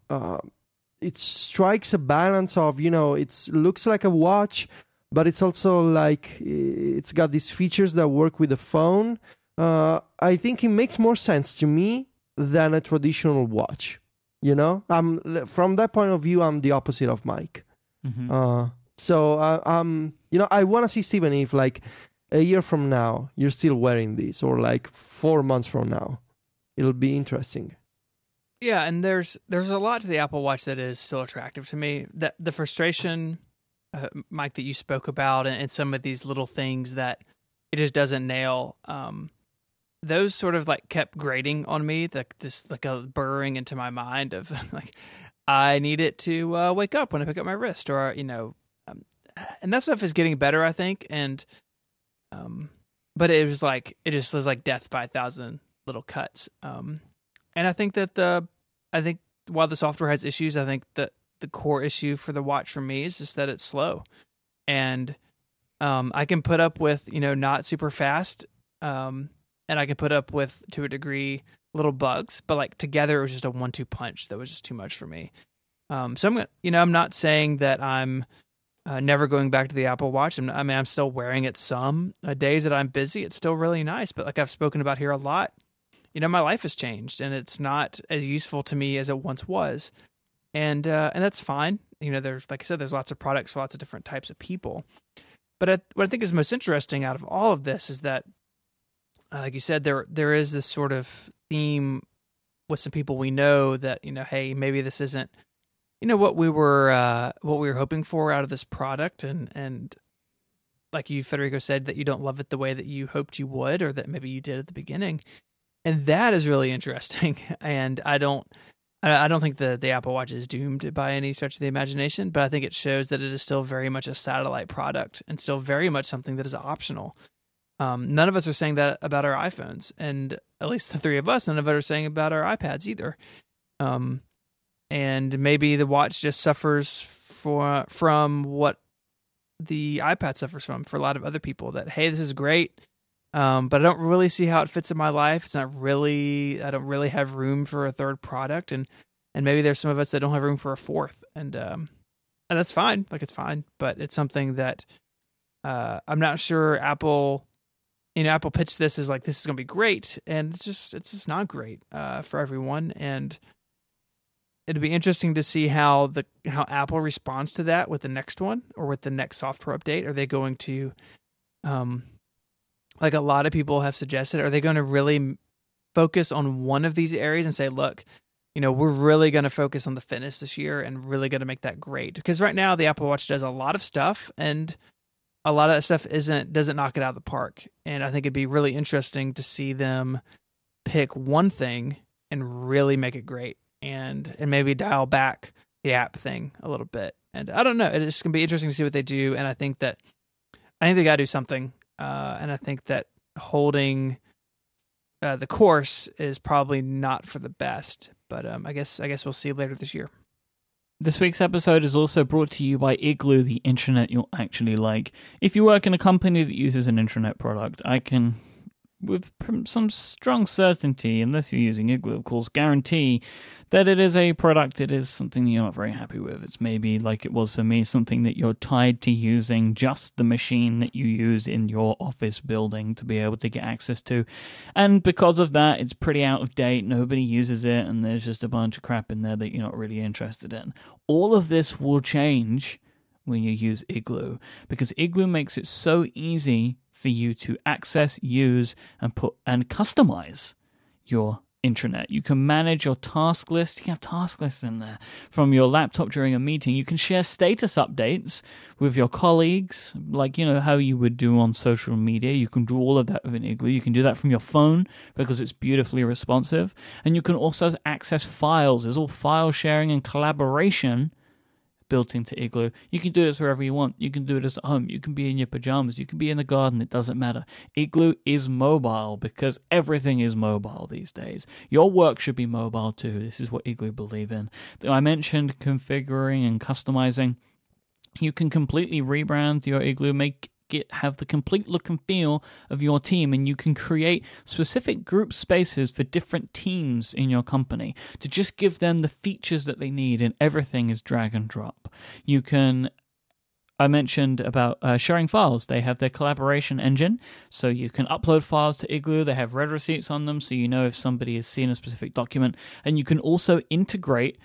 it strikes a balance of, you know, it looks like a watch, but it's also like it's got these features that work with the phone. Uh, I think it makes more sense to me than a traditional watch. You know, I'm from that point of view, I'm the opposite of Mike. Mm-hmm. Uh, so I, am you know, I want to see Stephen if like a year from now you're still wearing this, or like four months from now, it'll be interesting. Yeah, and there's there's a lot to the Apple Watch that is still attractive to me. That the frustration uh, Mike, that you spoke about, and, and, some of these little things that it just doesn't nail. Um, those sort of like kept grating on me, like this, like a burrowing into my mind of like, I need it to uh, wake up when I pick up my wrist, or you know, um, and that stuff is getting better, I think. And, um, but it was like it just was like death by a thousand little cuts. Um, and I think that the, I think while the software has issues, I think that the core issue for the watch for me is just that it's slow, and um, I can put up with you know not super fast, um, and I can put up with to a degree little bugs, but like together it was just a one-two punch that was just too much for me. Um, so I'm gonna, you know I'm not saying that I'm uh, never going back to the Apple Watch. I'm, i mean I'm still wearing it some uh, days that I'm busy. It's still really nice, but like I've spoken about here a lot, you know my life has changed and it's not as useful to me as it once was and uh, and that's fine. You know, there's like I said, there's lots of products for lots of different types of people. But I, what I think is most interesting out of all of this is that, uh, like you said, there there is this sort of theme with some people we know that you know, hey, maybe this isn't, you know, what we were uh, what we were hoping for out of this product, and and like you, Federico said, that you don't love it the way that you hoped you would, or that maybe you did at the beginning, and that is really interesting. And I don't I don't think the, the Apple Watch is doomed by any stretch of the imagination, but I think it shows that it is still very much a satellite product and still very much something that is optional. Um, none of us are saying that about our iPhones, and at least the three of us, none of us are saying about our iPads either. Um, and maybe the watch just suffers for from what the iPad suffers from for a lot of other people. That hey, this is great, um, but I don't really see how it fits in my life. It's not really. I don't really have room for a third product, and and maybe there's some of us that don't have room for a fourth, and um, and that's fine. Like it's fine, but it's something that uh, I'm not sure Apple. You know, Apple pitched this as like this is going to be great, and it's just it's just not great uh, for everyone, and it'd be interesting to see how the how Apple responds to that with the next one or with the next software update. Are they going to, um, like a lot of people have suggested, are they going to really focus on one of these areas and say, look, you know, we're really going to focus on the fitness this year and really going to make that great because right now the Apple Watch does a lot of stuff and a lot of that stuff isn't doesn't knock it out of the park. And I think it'd be really interesting to see them pick one thing and really make it great and and maybe dial back the app thing a little bit. And I don't know. It's gonna be interesting to see what they do. And I think that I think they gotta do something. Uh, and I think that holding uh, the course is probably not for the best. But um, I guess I guess we'll see later this year. This week's episode is also brought to you by Igloo, the intranet you'll actually like. If you work in a company that uses an intranet product, I can with some strong certainty, unless you're using Igloo, of course, guarantee that it is a product it is something you're not very happy with. It's maybe like it was for me, something that you're tied to using just the machine that you use in your office building to be able to get access to. And because of that, it's pretty out of date. Nobody uses it, and there's just a bunch of crap in there that you're not really interested in. All of this will change when you use Igloo because Igloo makes it so easy for you to access, use, and put and customize your intranet. You can manage your task list. You can have task lists in there from your laptop during a meeting. You can share status updates with your colleagues, like you know how you would do on social media. You can do all of that with an Igloo. You can do that from your phone because it's beautifully responsive, and you can also access files. There's all file sharing and collaboration built into Igloo. You can do this wherever you want. You can do it at home. You can be in your pajamas. You can be in the garden. It doesn't matter. Igloo is mobile because everything is mobile these days. Your work should be mobile too. This is what Igloo believe in. I mentioned configuring and customizing. You can completely rebrand your Igloo, make get have the complete look and feel of your team and you can create specific group spaces for different teams in your company to just give them the features that they need and everything is drag and drop you can I mentioned about uh, sharing files. They have their collaboration engine, so you can upload files to Igloo. They have read receipts on them, so you know if somebody has seen a specific document. And you can also integrate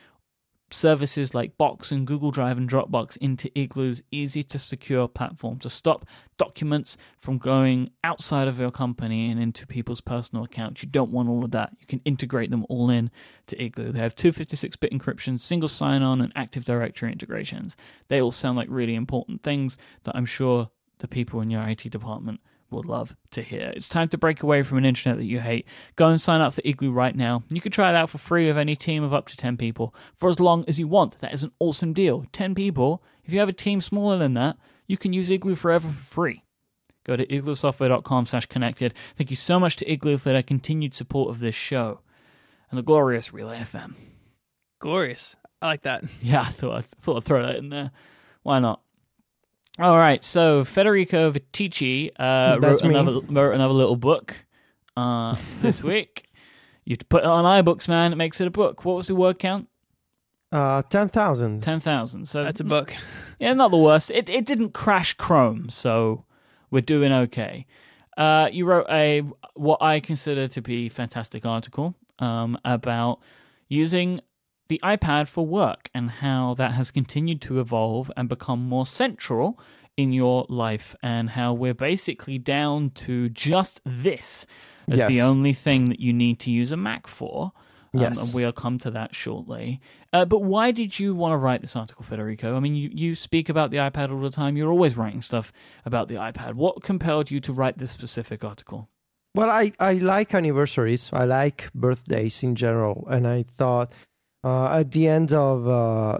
services like Box and Google Drive and Dropbox into Igloo's easy to secure platform to stop documents from going outside of your company and into people's personal accounts. You don't want all of that. You can integrate them all in to Igloo. They have 256-bit encryption, single sign-on, and Active Directory integrations. They all sound like really important things that I'm sure the people in your IT department will love to hear. It's time to break away from an intranet that you hate. Go and sign up for Igloo right now. You can try it out for free with any team of up to 10 people for as long as you want. That is an awesome deal. 10 people, if you have a team smaller than that, you can use Igloo forever for free. Go to igloosoftware.com slash connected. Thank you so much to Igloo for their continued support of this show and the glorious Relay FM. Glorious. I like that. Yeah, I thought I'd, thought I'd throw that in there. Why not? All right, so Federico Viticci uh, wrote another wrote another little book uh, this week. You put it on iBooks, man. It makes it a book. What was the word count? Uh, ten thousand. Ten thousand. So that's a book. Yeah, not the worst. It it didn't crash Chrome, so we're doing okay. Uh, you wrote a what I consider to be fantastic article um, about using the iPad for work and how that has continued to evolve and become more central in your life, and how we're basically down to just this as yes. the only thing that you need to use a Mac for. Um, yes. And we'll come to that shortly. Uh, but why did you want to write this article, Federico? I mean, you, you speak about the iPad all the time. You're always writing stuff about the iPad. What compelled you to write this specific article? Well, I, I like anniversaries. I like birthdays in general. And I thought uh, at the end of uh,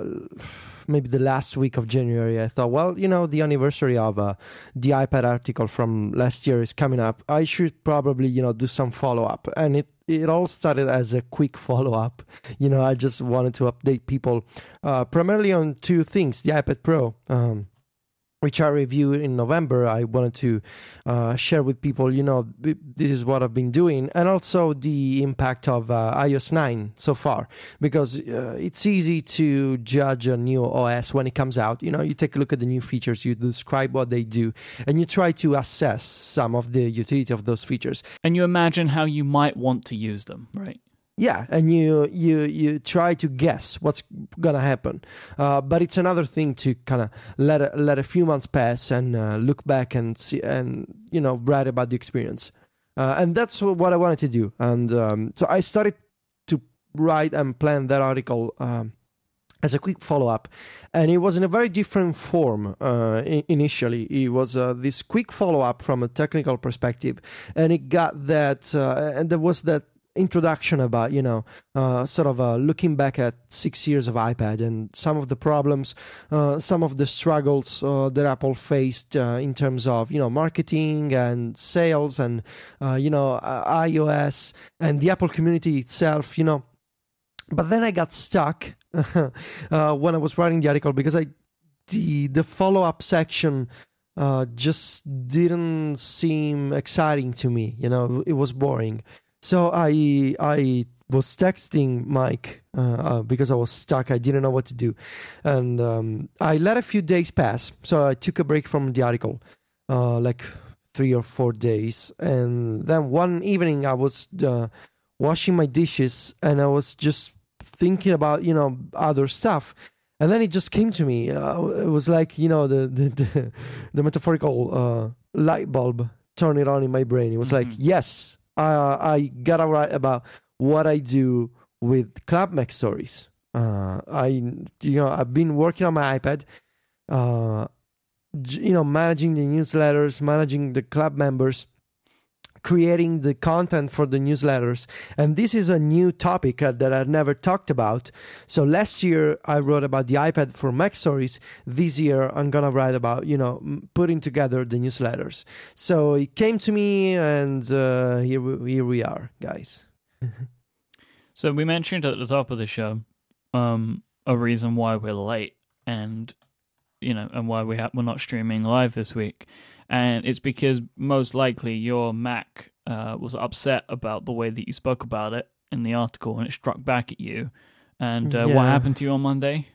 maybe the last week of January, I thought, well, you know, the anniversary of uh, the iPad article from last year is coming up. I should probably, you know, do some follow up. And it, it all started as a quick follow up. You know, I just wanted to update people uh, primarily on two things: the iPad Pro. Um, which I reviewed in November. I wanted to uh, share with people, you know, this is what I've been doing, and also the impact of uh, iOS 9 so far, because uh, it's easy to judge a new OS when it comes out. You know, you take a look at the new features, you describe what they do, and you try to assess some of the utility of those features. And you imagine how you might want to use them, right? Yeah and you you you try to guess what's gonna happen. Uh, but it's another thing to kind of let a, let a few months pass and uh, look back and see and you know write about the experience. Uh, and that's what i wanted to do. And um, so i started to write and plan that article um, as a quick follow-up. And it was in a very different form uh, initially. It was uh, this quick follow-up from a technical perspective. And it got that uh, and there was that introduction about you know uh, sort of uh, looking back at six years of iPad and some of the problems, uh, some of the struggles uh, that Apple faced uh, in terms of you know marketing and sales and uh, you know iOS and the Apple community itself. You know, but then I got stuck when I was writing the article because I the the follow up section. just didn't seem exciting to me. You know, it was boring. So I I was texting Mike uh, uh, because I was stuck. I didn't know what to do, and um, I let a few days pass. So I took a break from the article, uh, like three or four days, and then one evening I was uh, washing my dishes, and I was just thinking about you know other stuff. And then it just came to me. Uh, it was like you know the the the, the metaphorical uh, light bulb turned it on in my brain. It was mm-hmm. like yes, uh, I gotta write about what I do with Club MacStories. Uh, I you know I've been working on my iPad, uh, you know managing the newsletters, managing the club members, creating the content for the newsletters. And this is a new topic uh, that I've never talked about. So last year I wrote about the iPad for MacStories. This year I'm going to write about, you know, putting together the newsletters. So it came to me and uh, here, we, here we are, guys. so we mentioned at the top of the show um, a reason why we're late and, you know, and why we ha- we're not streaming live this week and it's because most likely your Mac uh, was upset about the way that you spoke about it in the article, and it struck back at you. And uh, yeah. what happened to you on Monday?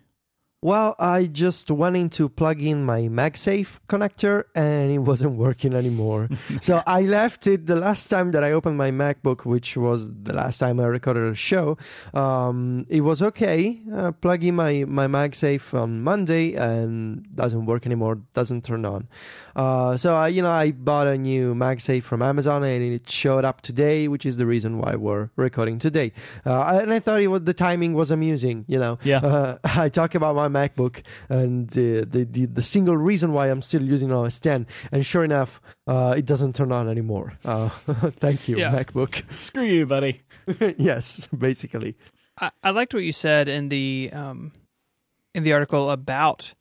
Well, I just went in to plug in my MagSafe connector and it wasn't working anymore. so I left it the last time that I opened my MacBook, which was the last time I recorded a show. Um, it was okay. Uh, plug in my, my MagSafe on Monday and doesn't work anymore, doesn't turn on. Uh, so, I, you know, I bought a new MagSafe from Amazon and it showed up today, which is the reason why we're recording today. Uh, and I thought it was, the timing was amusing, you know. Yeah. Uh, I talk about my MacBook and the, the, the, the, single reason why I'm still using OS 10. And sure enough, uh, it doesn't turn on anymore. Uh, thank you, yeah. MacBook. Screw you, buddy. yes, basically. I, I, liked what you said in the um, in the article about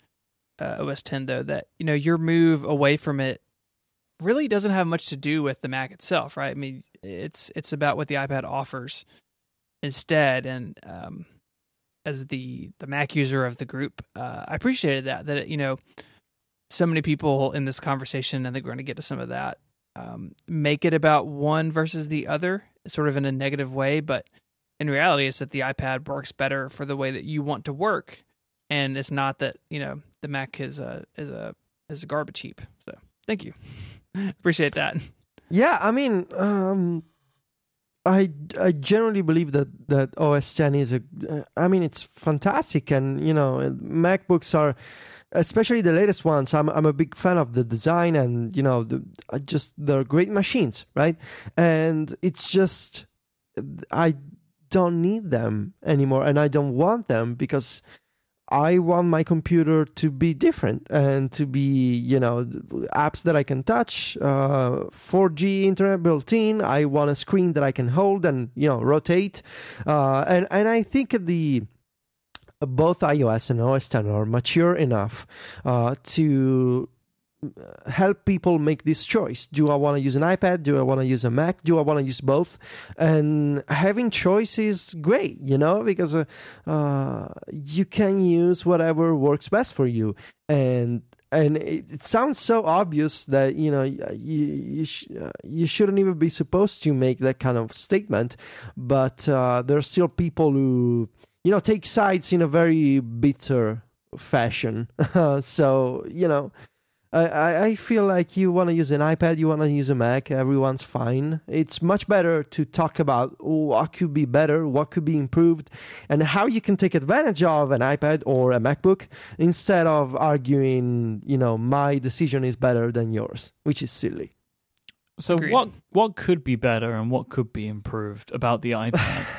uh, OS 10, though, that you know your move away from it really doesn't have much to do with the Mac itself, right? I mean, it's it's about what the iPad offers instead, and um, as the the Mac user of the group, uh, I appreciated that that you know so many people in this conversation, and we're going to get to some of that, um, make it about one versus the other, sort of in a negative way, but in reality, it's that the iPad works better for the way that you want to work, and it's not that you know the Mac is a is a is a garbage heap. So thank you, appreciate that. Yeah, I mean, um, I I generally believe that that OS 10 is a uh, I mean it's fantastic and you know MacBooks are especially the latest ones I'm I'm a big fan of the design and you know the, just they're great machines right? And it's just I don't need them anymore and I don't want them because I want my computer to be different and to be, you know, apps that I can touch, uh, 4G internet built in. I want a screen that I can hold and, you know, rotate. Uh, and, and I think the, both iOS and OS 10 are mature enough uh, to help people make this choice. Do I want to use an iPad? Do I want to use a Mac? Do I want to use both? And having choice is great, you know, because uh, uh, you can use whatever works best for you. And and it, it, sounds so obvious that you know you you, sh- uh, you, shouldn't even be supposed to make that kind of statement, but uh, there are still people who you know take sides in a very bitter fashion. so you know I, I feel like you want to use an iPad, you want to use a Mac, everyone's fine. It's much better to talk about what could be better, what could be improved, and how you can take advantage of an iPad or a MacBook instead of arguing, you know, my decision is better than yours, which is silly. So Agreed. what what could be better and what could be improved about the iPad?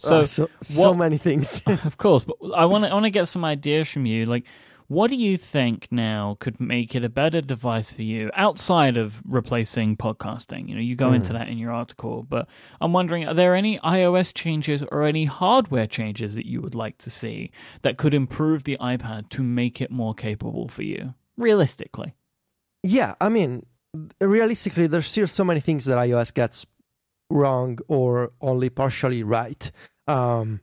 So, oh, so, so what, many things. of course, but I want to I want to get some ideas from you. Like, what do you think now could make it a better device for you outside of replacing podcasting? You know, you go mm. into that in your article, but I'm wondering are there any iOS changes or any hardware changes that you would like to see that could improve the iPad to make it more capable for you, realistically? Yeah, I mean, realistically, there's still so many things that iOS gets wrong or only partially right. Um,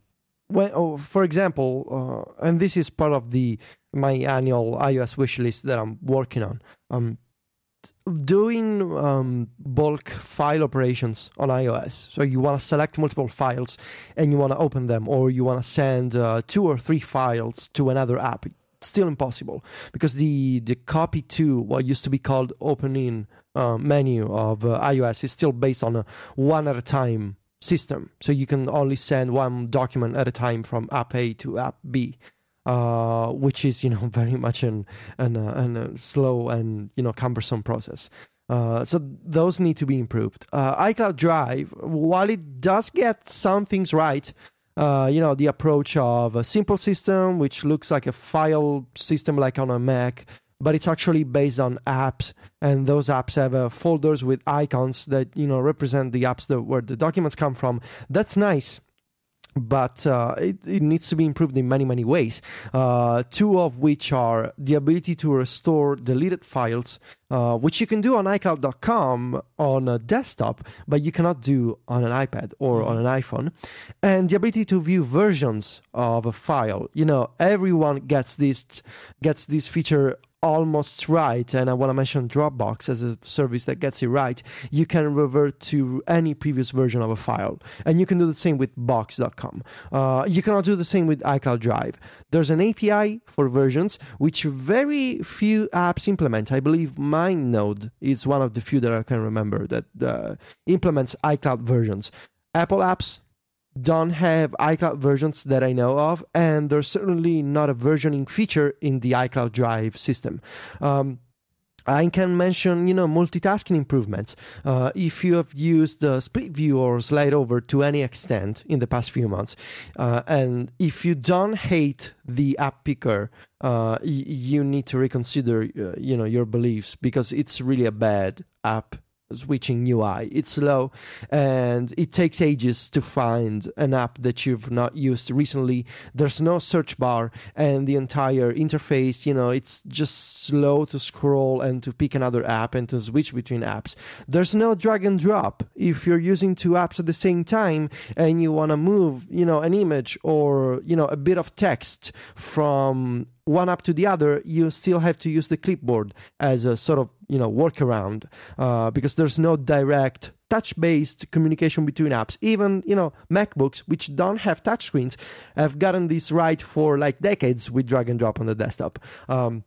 when, oh, for example, uh, and this is part of the my annual iOS wish list that I'm working on. Um, doing um, bulk file operations on iOS. So you want to select multiple files and you want to open them, or you want to send uh, two or three files to another app. still impossible because the the copy to what used to be called opening uh, menu of uh, iOS is still based on a one at a time system. So you can only send one document at a time from app A to app B. Uh, which is you know very much an an, uh, an uh, slow and you know cumbersome process. Uh, so those need to be improved. ICloud Drive, while it does get some things right, you know the approach of a simple system which looks like a file system like on a Mac, but it's actually based on apps, and those apps have folders with icons that you know represent the apps that where the documents come from. That's nice but uh, it, it, needs to be improved in many many ways uh, two of which are the ability to restore deleted files uh, which you can do on icloud.com on a desktop but you cannot do on an ipad or on an iphone. And the ability to view versions of a file. You know everyone gets this gets this feature almost right, and I want to mention Dropbox as a service that gets it right, you can revert to any previous version of a file. And you can do the same with Box.com. Uh, you cannot do the same with iCloud Drive. There's an API for versions, which very few apps implement. I believe MindNode is one of the few that I can remember that uh, implements iCloud versions. Apple apps don't have iCloud versions that I know of, and there's certainly not a versioning feature in the iCloud Drive system. Um, I can mention, you know, multitasking improvements. Uh, if you have used uh, split view or slide over to any extent in the past few months, uh, and if you don't hate the app picker, uh, y- you need to reconsider, uh, you know, your beliefs because it's really a bad app switching UI. It's slow and it takes ages to find an app that you've not used recently. There's no search bar and the entire interface, you know, it's just slow to scroll and to pick another app and to switch between apps. There's no drag and drop. If you're using two apps at the same time and you want to move, you know, an image or, you know, a bit of text from one up to the other, you still have to use the clipboard as a sort of you know workaround uh, because there's no direct touch-based communication between apps. Even you know MacBooks, which don't have touchscreens, have gotten this right for like decades with drag and drop on the desktop. Um,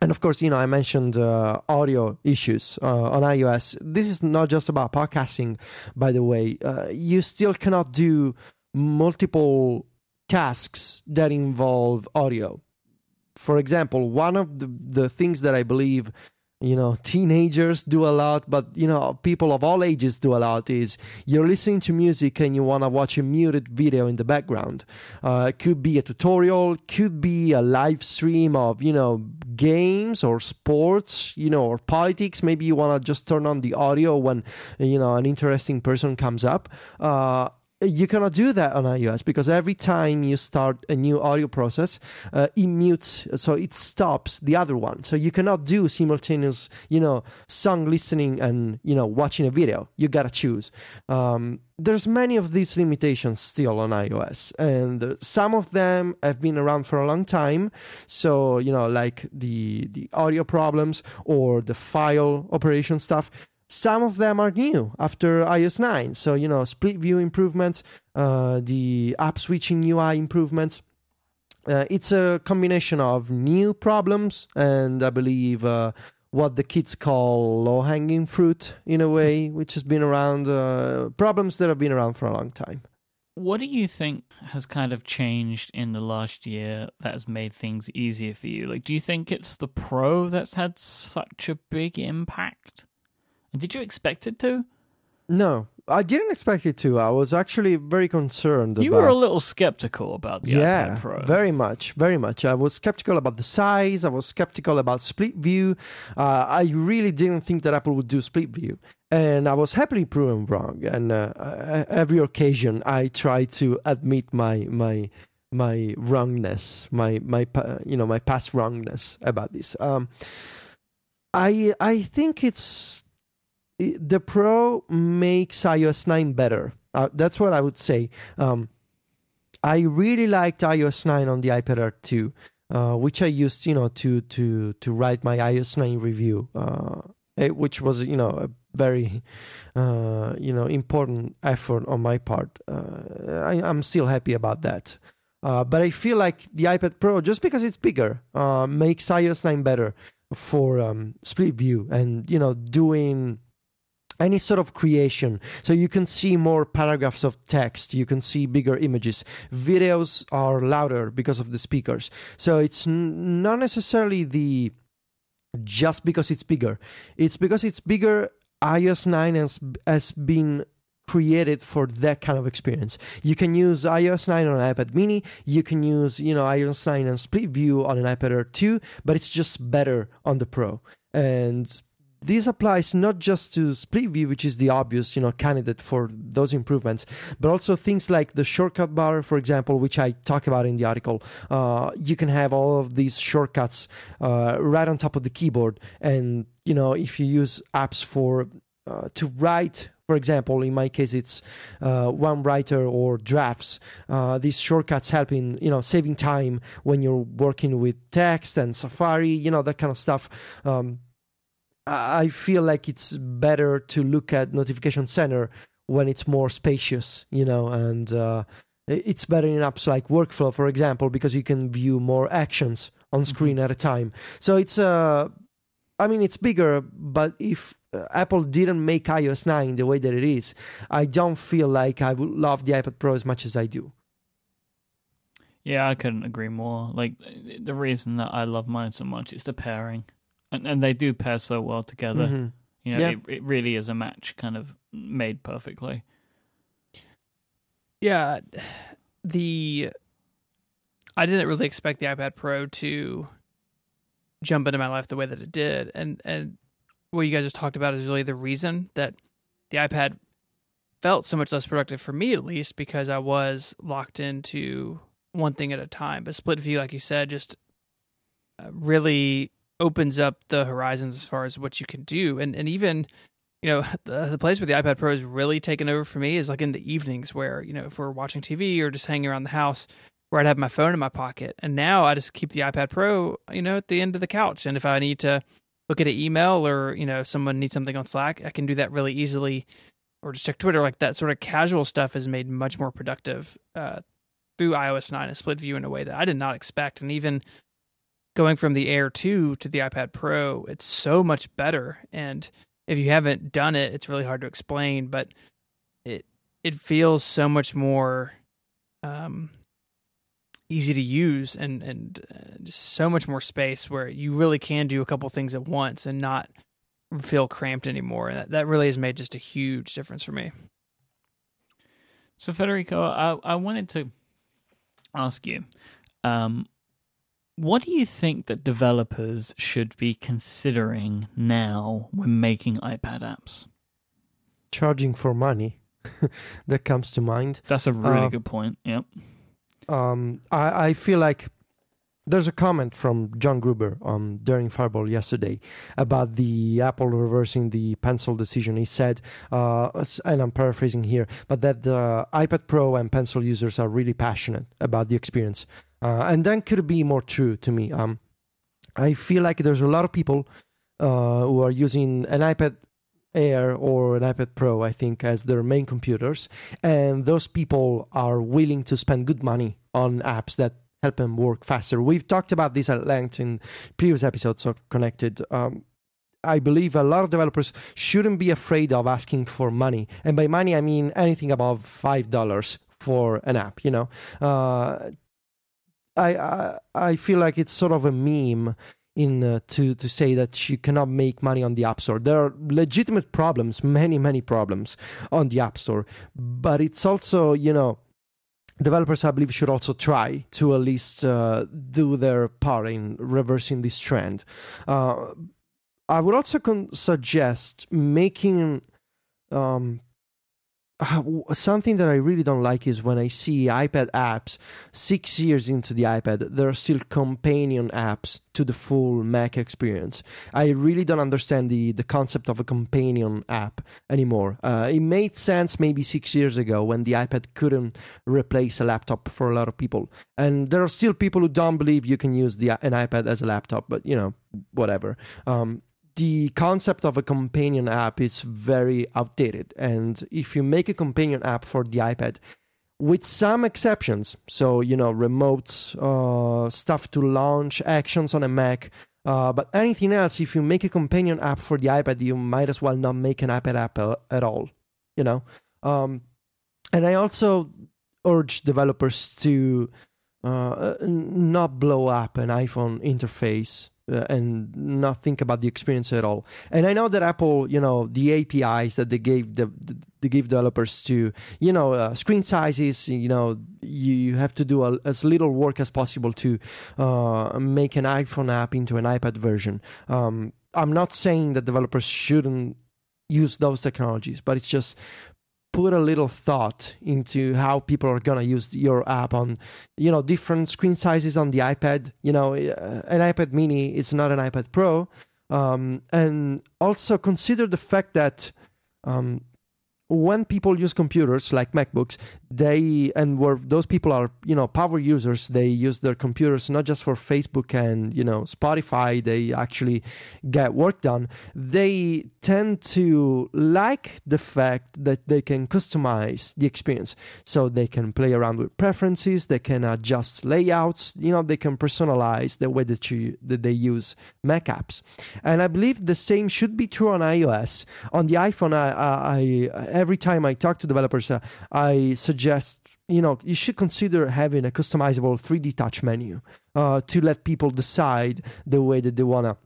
and of course, you know, I mentioned uh, audio issues uh, on iOS. This is not just about podcasting, by the way. Uh, you still cannot do multiple tasks that involve audio for example, one of the, the things that I believe you know teenagers do a lot but you know people of all ages do a lot is you're listening to music and you want to watch a muted video in the background. Uh, it could be a tutorial could be a live stream of you know games or sports you know or politics. Maybe you want to just turn on the audio when you know an interesting person comes up. Uh, you cannot do that on iOS because every time you start a new audio process, uh, it mutes, so it stops the other one. So you cannot do simultaneous, you know, song listening and you know watching a video. You gotta choose. Um, there's many of these limitations still on iOS, and some of them have been around for a long time. So you know, like the the audio problems or the file operation stuff some of them are new after iOS 9. So, you know, split view improvements, uh, the app switching UI improvements. Uh, it's a combination of new problems and I believe uh, what the kids call low hanging fruit in a way, which has been around, uh, problems that have been around for a long time. What do you think has kind of changed in the last year that has made things easier for you? Like, do you think it's the Pro that's had such a big impact? Did you expect it to? No, I didn't expect it to. I was actually very concerned. You about... were a little skeptical about the yeah, iPad Pro. very much, very much. I was skeptical about the size. I was skeptical about split view. Uh, I really didn't think that Apple would do split view, and I was happily proven wrong. And uh, every occasion, I try to admit my my my wrongness, my my you know my past wrongness about this. Um, I I think it's the Pro makes iOS 9 better. Uh, that's what I would say. Um, I really liked iOS 9 on the iPad Air 2, uh, which I used, you know, to to to write my iOS 9 review, uh, which was, you know, a very, uh, you know, important effort on my part. Uh, I, am still happy about that. Uh, but I feel like the iPad Pro, just because it's bigger, makes iOS 9 better for um, split view and you know doing any sort of creation. So you can see more paragraphs of text, you can see bigger images. Videos are louder because of the speakers. So it's n- not necessarily the just because it's bigger. It's because it's bigger. iOS 9 has, has been created for that kind of experience. You can use iOS 9 on an iPad mini, you can use, you know, iOS 9 and split view on an iPad Air 2, but it's just better on the Pro. And this applies not just to split view, which is the obvious, you know, candidate for those improvements, but also things like the shortcut bar, for example, which I talk about in the article. Uh, you can have all of these shortcuts uh, right on top of the keyboard, and you know, if you use apps for uh, to write for example, in my case, it's uh, OneWriter or drafts. Uh, these shortcuts help in you know saving time when you're working with text and Safari, you know that kind of stuff. Um, I feel like it's better to look at Notification Center when it's more spacious, you know, and uh, it's better in apps like Workflow, for example, because you can view more actions on mm-hmm. screen mm-hmm. at a time. So it's uh, I mean, it's bigger, but if uh, Apple didn't make iOS 9 the way that it is, I don't feel like I would love the iPad Pro as much as I do. Yeah, I couldn't agree more. Like the reason that I love mine so much is the pairing and and they do pair so well together. Mm-hmm. You know, yeah. it, it really is a match kind of made perfectly. Yeah, the I didn't really expect the iPad Pro to jump into my life the way that it did, and and what you guys just talked about is really the reason that the iPad felt so much less productive for me, at least, because I was locked into one thing at a time. But split view, like you said, just uh, really opens up the horizons as far as what you can do. And and even you know the, the place where the ipad pro is really taken over for me is like in the evenings where you know if we're watching tv or just hanging around the house where i'd have my phone in my pocket. And now i just keep the ipad pro you know at the end of the couch. And if i need to look at an email or you know someone needs something on slack i can do that really easily. Or just check twitter. Like that sort of casual stuff is made much more productive uh, through ios 9 and split view in a way that i did not expect. And even going from the Air 2 to the iPad Pro, it's so much better. And if you haven't done it, it's really hard to explain, but it it feels so much more um, easy to use and and uh, just so much more space where you really can do a couple things at once and not feel cramped anymore. And that, that really has made just a huge difference for me. So Federico, I I wanted to ask you, um, what do you think that developers should be considering now when making iPad apps? Charging for money. that comes to mind. That's a really Uh, good point. Yep. Um, I, I feel like there's a comment from John Gruber um, Daring Fireball yesterday about the Apple reversing the Pencil decision. He said, uh, and I'm paraphrasing here, but that the iPad Pro and Pencil users are really passionate about the experience. Uh, and then could be more true to me. Um, I feel like there's a lot of people uh, who are using an iPad Air or an iPad Pro, I think, as their main computers. And those people are willing to spend good money on apps that help them work faster. We've talked about this at length in previous episodes of Connected. Um, I believe a lot of developers shouldn't be afraid of asking for money. And by money, I mean anything above $5 for an app, you know. Uh, I, I feel like it's sort of a meme in uh, to to say that you cannot make money on the app store. There are legitimate problems, many many problems on the app store, but it's also you know developers I believe should also try to at least uh, do their part in reversing this trend. Uh, I would also con- suggest making um, uh, something that I really don't like is when I see iPad apps six years into the iPad, there are still companion apps to the full Mac experience. I really don't understand the, the concept of a companion app anymore. Uh, it made sense maybe six years ago when the iPad couldn't replace a laptop for a lot of people. And there are still people who don't believe you can use the, an iPad as a laptop, but you know, whatever. Um, the concept of a companion app is very outdated. And if you make a companion app for the iPad, with some exceptions, so you know, remote uh, stuff to launch actions on a Mac, uh, but anything else, if you make a companion app for the iPad, you might as well not make an iPad app at all. You know, um, and I also urge developers to uh, not blow up an iPhone interface uh, and not think about the experience at all. And I know that Apple, you know, the APIs that they gave the, they give developers to, you know, uh, screen sizes, you know, you have to do a, as little work as possible to uh, make an iPhone app into an iPad version. Um, I'm not saying that developers shouldn't use those technologies, but it's just put a little thought into how people are gonna use your app on you know different screen sizes on the ipad you know uh, an ipad mini is not an ipad pro um, and also consider the fact that um, when people use computers like MacBooks, they and where those people are, you know, power users, they use their computers not just for Facebook and you know Spotify. They actually get work done. They tend to like the fact that they can customize the experience, so they can play around with preferences. They can adjust layouts. You know, they can personalize the way that you that they use Mac apps. And I believe the same should be true on iOS. On the iPhone, I, I every time I talk to developers, uh, I suggest you know you should consider having a customizable 3D touch menu uh, to let people decide the way that they wanna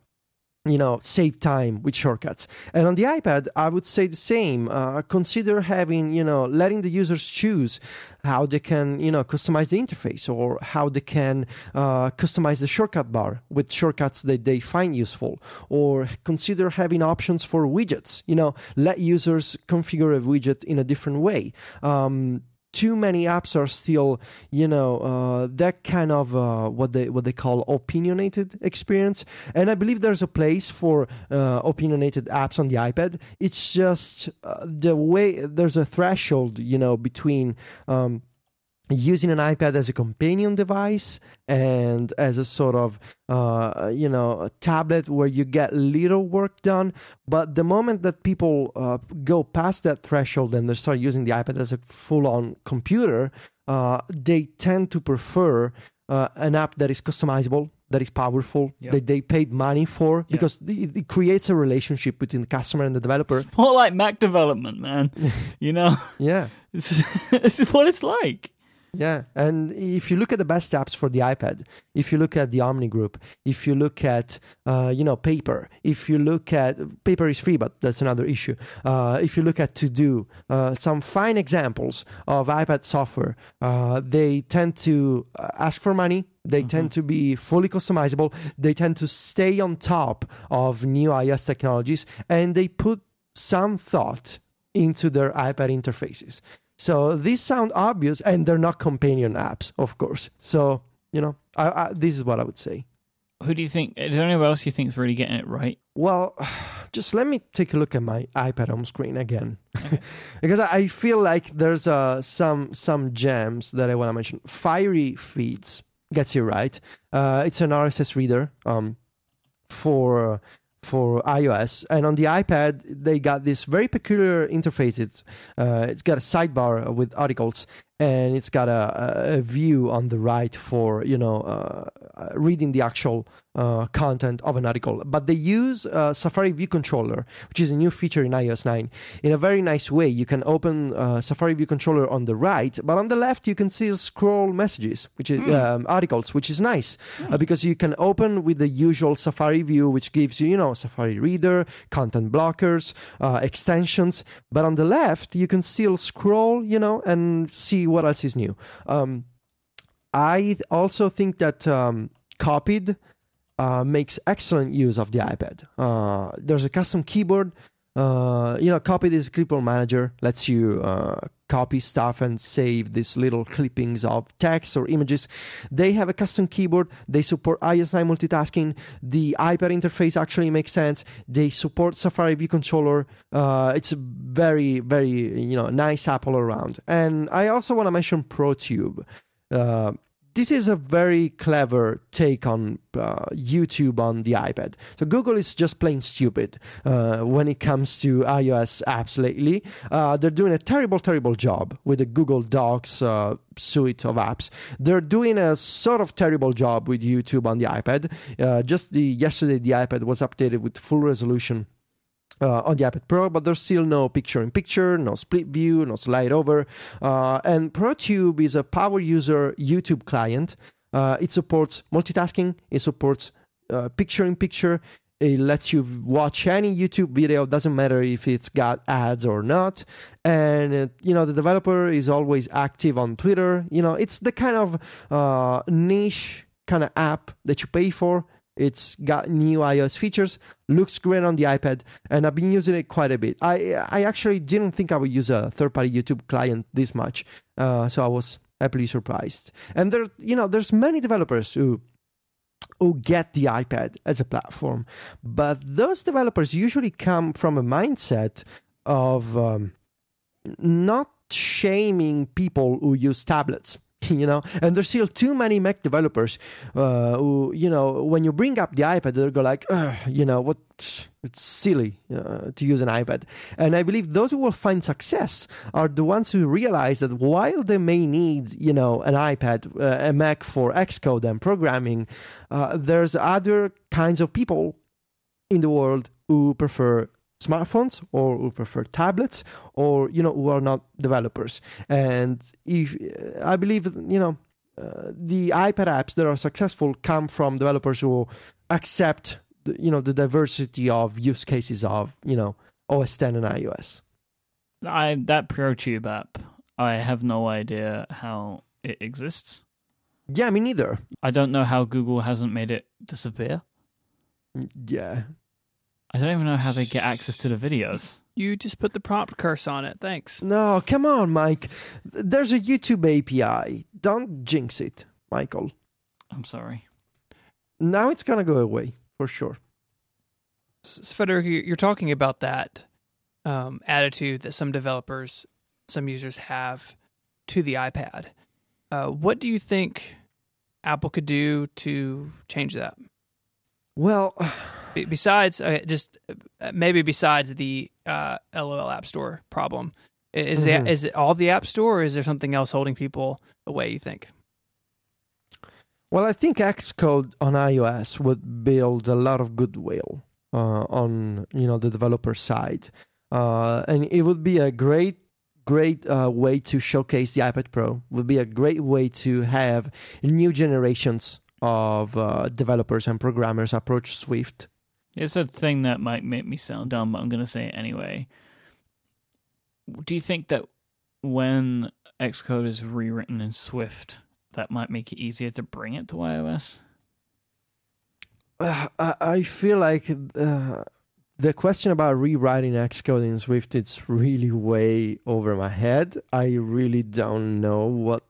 you know save time with shortcuts. And on the ipad i would say the same. Uh, consider having you know letting the users choose how they can you know customize the interface or how they can uh, customize the shortcut bar with shortcuts that they find useful. Or consider having options for widgets. You know let users configure a widget in a different way. Um, too many apps are still, you know, uh, that kind of uh, what they what they call opinionated experience. And I believe there's a place for uh, opinionated apps on the iPad. It's just uh, the way there's a threshold, you know, between. Um, using an iPad as a companion device and as a sort of uh, you know a tablet where you get little work done but the moment that people uh, go past that threshold and they start using the iPad as a full-on computer uh, they tend to prefer uh, an app that is customizable that is powerful Yep. that they paid money for Yep. because it, it creates a relationship between the customer and the developer More like Mac development, man. you know, yeah this is, this is what it's like. Yeah, and if you look at the best apps for the iPad, if you look at the Omni Group, if you look at uh, you know Paper, if you look at Paper is free, but that's another issue. Uh, if you look at To Do, uh, some fine examples of iPad software, uh, they tend to ask for money. They tend to be fully customizable. They tend to stay on top of new iOS technologies, and they put some thought into their iPad interfaces. So these sound obvious, and they're not companion apps, of course. So you know, I, I, this is what I would say. Who do you think? Is there anyone else you think is really getting it right? Well, just let me take a look at my iPad home screen again, because I feel like there's uh, some some gems that I want to mention. Fiery Feeds gets you right. Uh, it's an RSS reader um, for for iOS, and on the iPad they got this very peculiar interface. It's uh, it's got a sidebar with articles, and it's got a, a view on the right for you know uh, reading the actual uh, content of an article. But they use uh, Safari View Controller, which is a new feature in iOS 9, in a very nice way. You can open uh, Safari View Controller on the right, but on the left you can still scroll messages, which is Hmm. um, articles, which is nice uh, because you can open with the usual Safari View, which gives you you know Safari Reader, content blockers, uh, extensions. But on the left you can still scroll, you know, and see what else is new. Um, I also think that um, copied uh, makes excellent use of the iPad. Uh, there's a custom keyboard. Uh, you know, copy this clipboard manager lets you uh, copy stuff and save these little clippings of text or images. They have a custom keyboard. They support iOS 9 multitasking. The iPad interface actually makes sense. They support Safari View Controller. Uh, it's a very, very you know nice app all around. And I also want to mention ProTube. Uh, this is a very clever take on uh, YouTube on the iPad. So Google is just plain stupid uh, when it comes to iOS apps lately. Uh, they're doing a terrible, terrible job with the Google Docs uh, suite of apps. They're doing a sort of terrible job with YouTube on the iPad. Uh, just the yesterday, the iPad was updated with full resolution uh, on the iPad Pro, but there's still no picture in picture, no split view, no slide over. Uh, and ProTube is a power user YouTube client. Uh, it supports multitasking, it supports uh, picture in picture. It lets you watch any YouTube video, doesn't matter if it's got ads or not. And, uh, you know, the developer is always active on Twitter. You know, it's the kind of uh, niche kind of app that you pay for. It's got new iOS features, looks great on the iPad, and I've been using it quite a bit. I I actually didn't think I would use a third-party YouTube client this much, uh, so I was happily surprised. And there, you know, there's many developers who who get the iPad as a platform, but those developers usually come from a mindset of um, not shaming people who use tablets you know? And there's still too many mac developers uh, who you know when you bring up the ipad they'll go like you know what? It's silly uh, to use an ipad. And i believe those who will find success are the ones who realize that while they may need you know an ipad uh, a mac for xcode and programming uh, there's other kinds of people in the world who prefer smartphones or who prefer tablets or you know who are not developers and if i believe you know uh, the ipad apps that are successful come from developers who accept the, you know the diversity of use cases of you know os 10 and ios I that ProTube app. I have no idea how it exists. yeah me neither I don't know how Google hasn't made it disappear. yeah I don't even know how they get access to the videos. You just put the prompt curse on it. Thanks. no come on mike there's a youtube api don't jinx it michael I'm sorry. now it's gonna go away for sure Federico, you're talking about that um, attitude that some developers, some users have to the iPad. Uh, what do you think Apple could do to change that? Well Be- besides, uh, just uh, maybe besides the uh, LOL App Store problem, is Mhm. the is it all the App Store, or is there something else holding people away? You think? Well, I think Xcode on iOS would build a lot of goodwill uh, on you know the developer side, uh, and it would be a great great uh, way to showcase the iPad Pro. Would be a great way to have new generations of uh, developers and programmers approach Swift. It's a thing that might make me sound dumb, but I'm going to say it anyway. Do you think that when Xcode is rewritten in Swift, that might make it easier to bring it to iOS? Uh, I, I feel like uh, the question about rewriting Xcode in Swift it's really way over my head. I really don't know what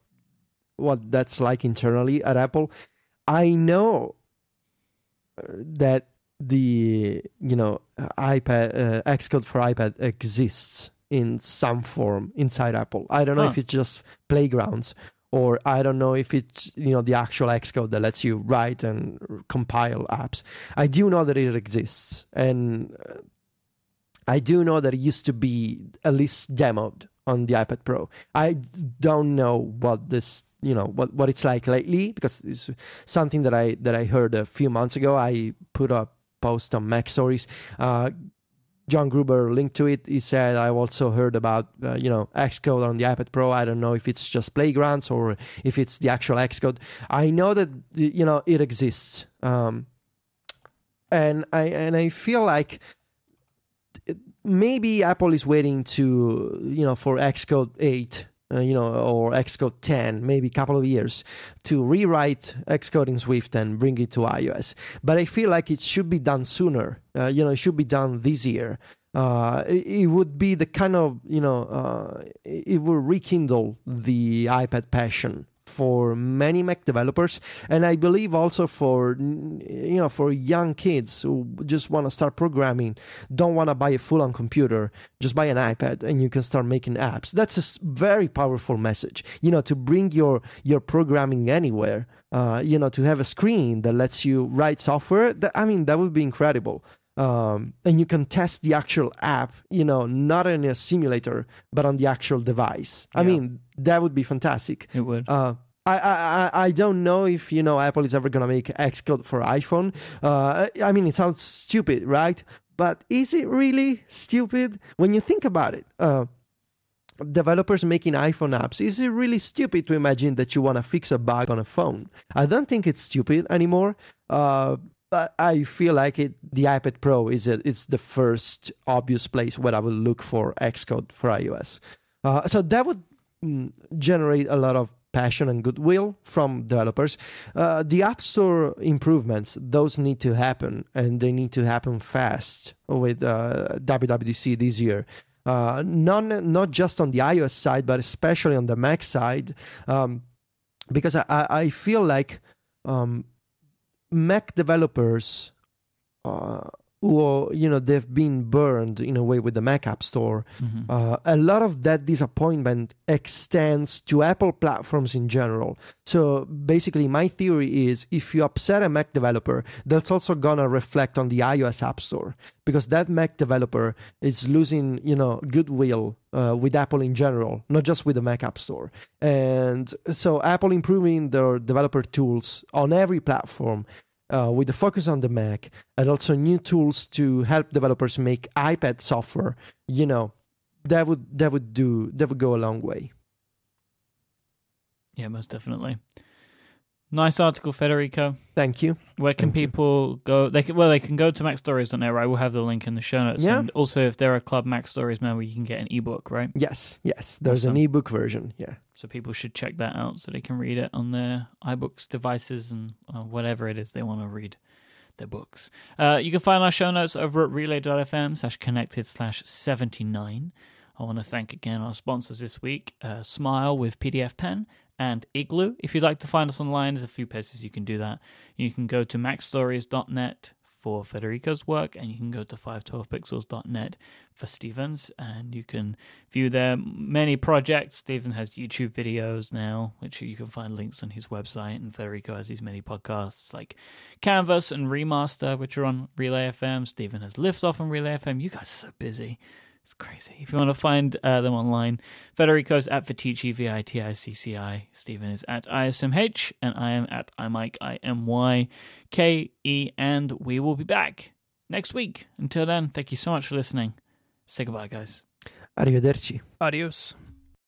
what that's like internally at Apple. I know uh, that the you know iPad uh, Xcode for iPad exists in some form inside Apple. I don't know Huh. if it's just playgrounds or I don't know if it's you know the actual Xcode that lets you write and compile apps. I do know that it exists, and uh, I do know that it used to be at least demoed on the iPad Pro. I don't know what this you know what, what it's like lately because it's something that I that I heard a few months ago. I put a post on MacStories. Uh, John Gruber linked to it. He said, "I've also heard about uh, you know Xcode on the iPad Pro. I don't know if it's just playgrounds or if it's the actual Xcode. I know that you know it exists, um, and I and I feel like maybe Apple is waiting to you know for Xcode eight." Uh, you know, or Xcode 10, maybe a couple of years to rewrite Xcode in Swift and bring it to iOS. But I feel like it should be done sooner. Uh, you know, it should be done this year. Uh, it, it would be the kind of you know, uh, it it will rekindle the iPad passion for many Mac developers, and I believe also for you know for young kids who just want to start programming, don't want to buy a full-on computer, just buy an iPad and you can start making apps. That's a very powerful message. You know, to bring your your programming anywhere. Uh, you know, to have a screen that lets you write software. That, I mean, that would be incredible. Um, and you can test the actual app. You know, not in a simulator, but on the actual device. I mean, that would be fantastic. It would. Uh, I, I I- don't know if you know Apple is ever gonna make Xcode for iPhone. Uh, I mean, it sounds stupid, right? But is it really stupid when you think about it? Uh, developers making iPhone apps, is it really stupid to imagine that you want to fix a bug on a phone? I don't think it's stupid anymore. Uh, I feel like it. The iPad Pro is a, it's the first obvious place where I will look for Xcode for iOS. Uh, so that would mm, generate a lot of passion and goodwill from developers. Uh, the App Store improvements, those need to happen, and they need to happen fast with uh, WWDC this year. Uh, not just on the iOS side, but especially on the Mac side, um, because I, I I feel like um, Mac developers, uh, who you know they've been burned in a way with the Mac App Store. Mhm. Uh, a lot of that disappointment extends to Apple platforms in general. So basically, my theory is if you upset a Mac developer, that's also gonna reflect on the iOS App Store because that Mac developer is losing, you know, goodwill uh, with Apple in general, not just with the Mac App Store. And so Apple improving their developer tools on every platform uh, with the focus on the Mac and also new tools to help developers make iPad software, you know, that would that would do that would go a long way. Yeah, most definitely. Nice article, Federico. Thank you. Where can Thank you. people go? They can, well, they can go to MacStories.net, right? We'll have the link in the show notes. Yeah. And also, if they're a Club MacStories member, you can get an ebook, right? Yes, yes. There's Awesome. an ebook version. Yeah. So people should check that out so they can read it on their iBooks devices and uh, whatever it is they want to read their books. Uh, you can find our show notes over at relay.fm slash connected slash 79. I want to thank again our sponsors this week, uh, Smile with PDFpen and Igloo. If you'd like to find us online, there's a few places you can do that. You can go to macstories.net for Federico's work, and you can go to 512pixels.net for Stephen's, and you can view their many projects. Stephen has YouTube videos now, which you can find links on his website, and Federico has these many podcasts like Canvas and Remaster, which are on Relay FM. Stephen has Liftoff on Relay FM. You guys are so busy. It's crazy. If you want to find uh, them online, Federico's at Viticci, V I T I C C I. Stephen is at ISMH, and I am at iMyke, I M Y K E. And we will be back next week. Until then, thank you so much for listening. Say goodbye, guys. Arrivederci. Adios.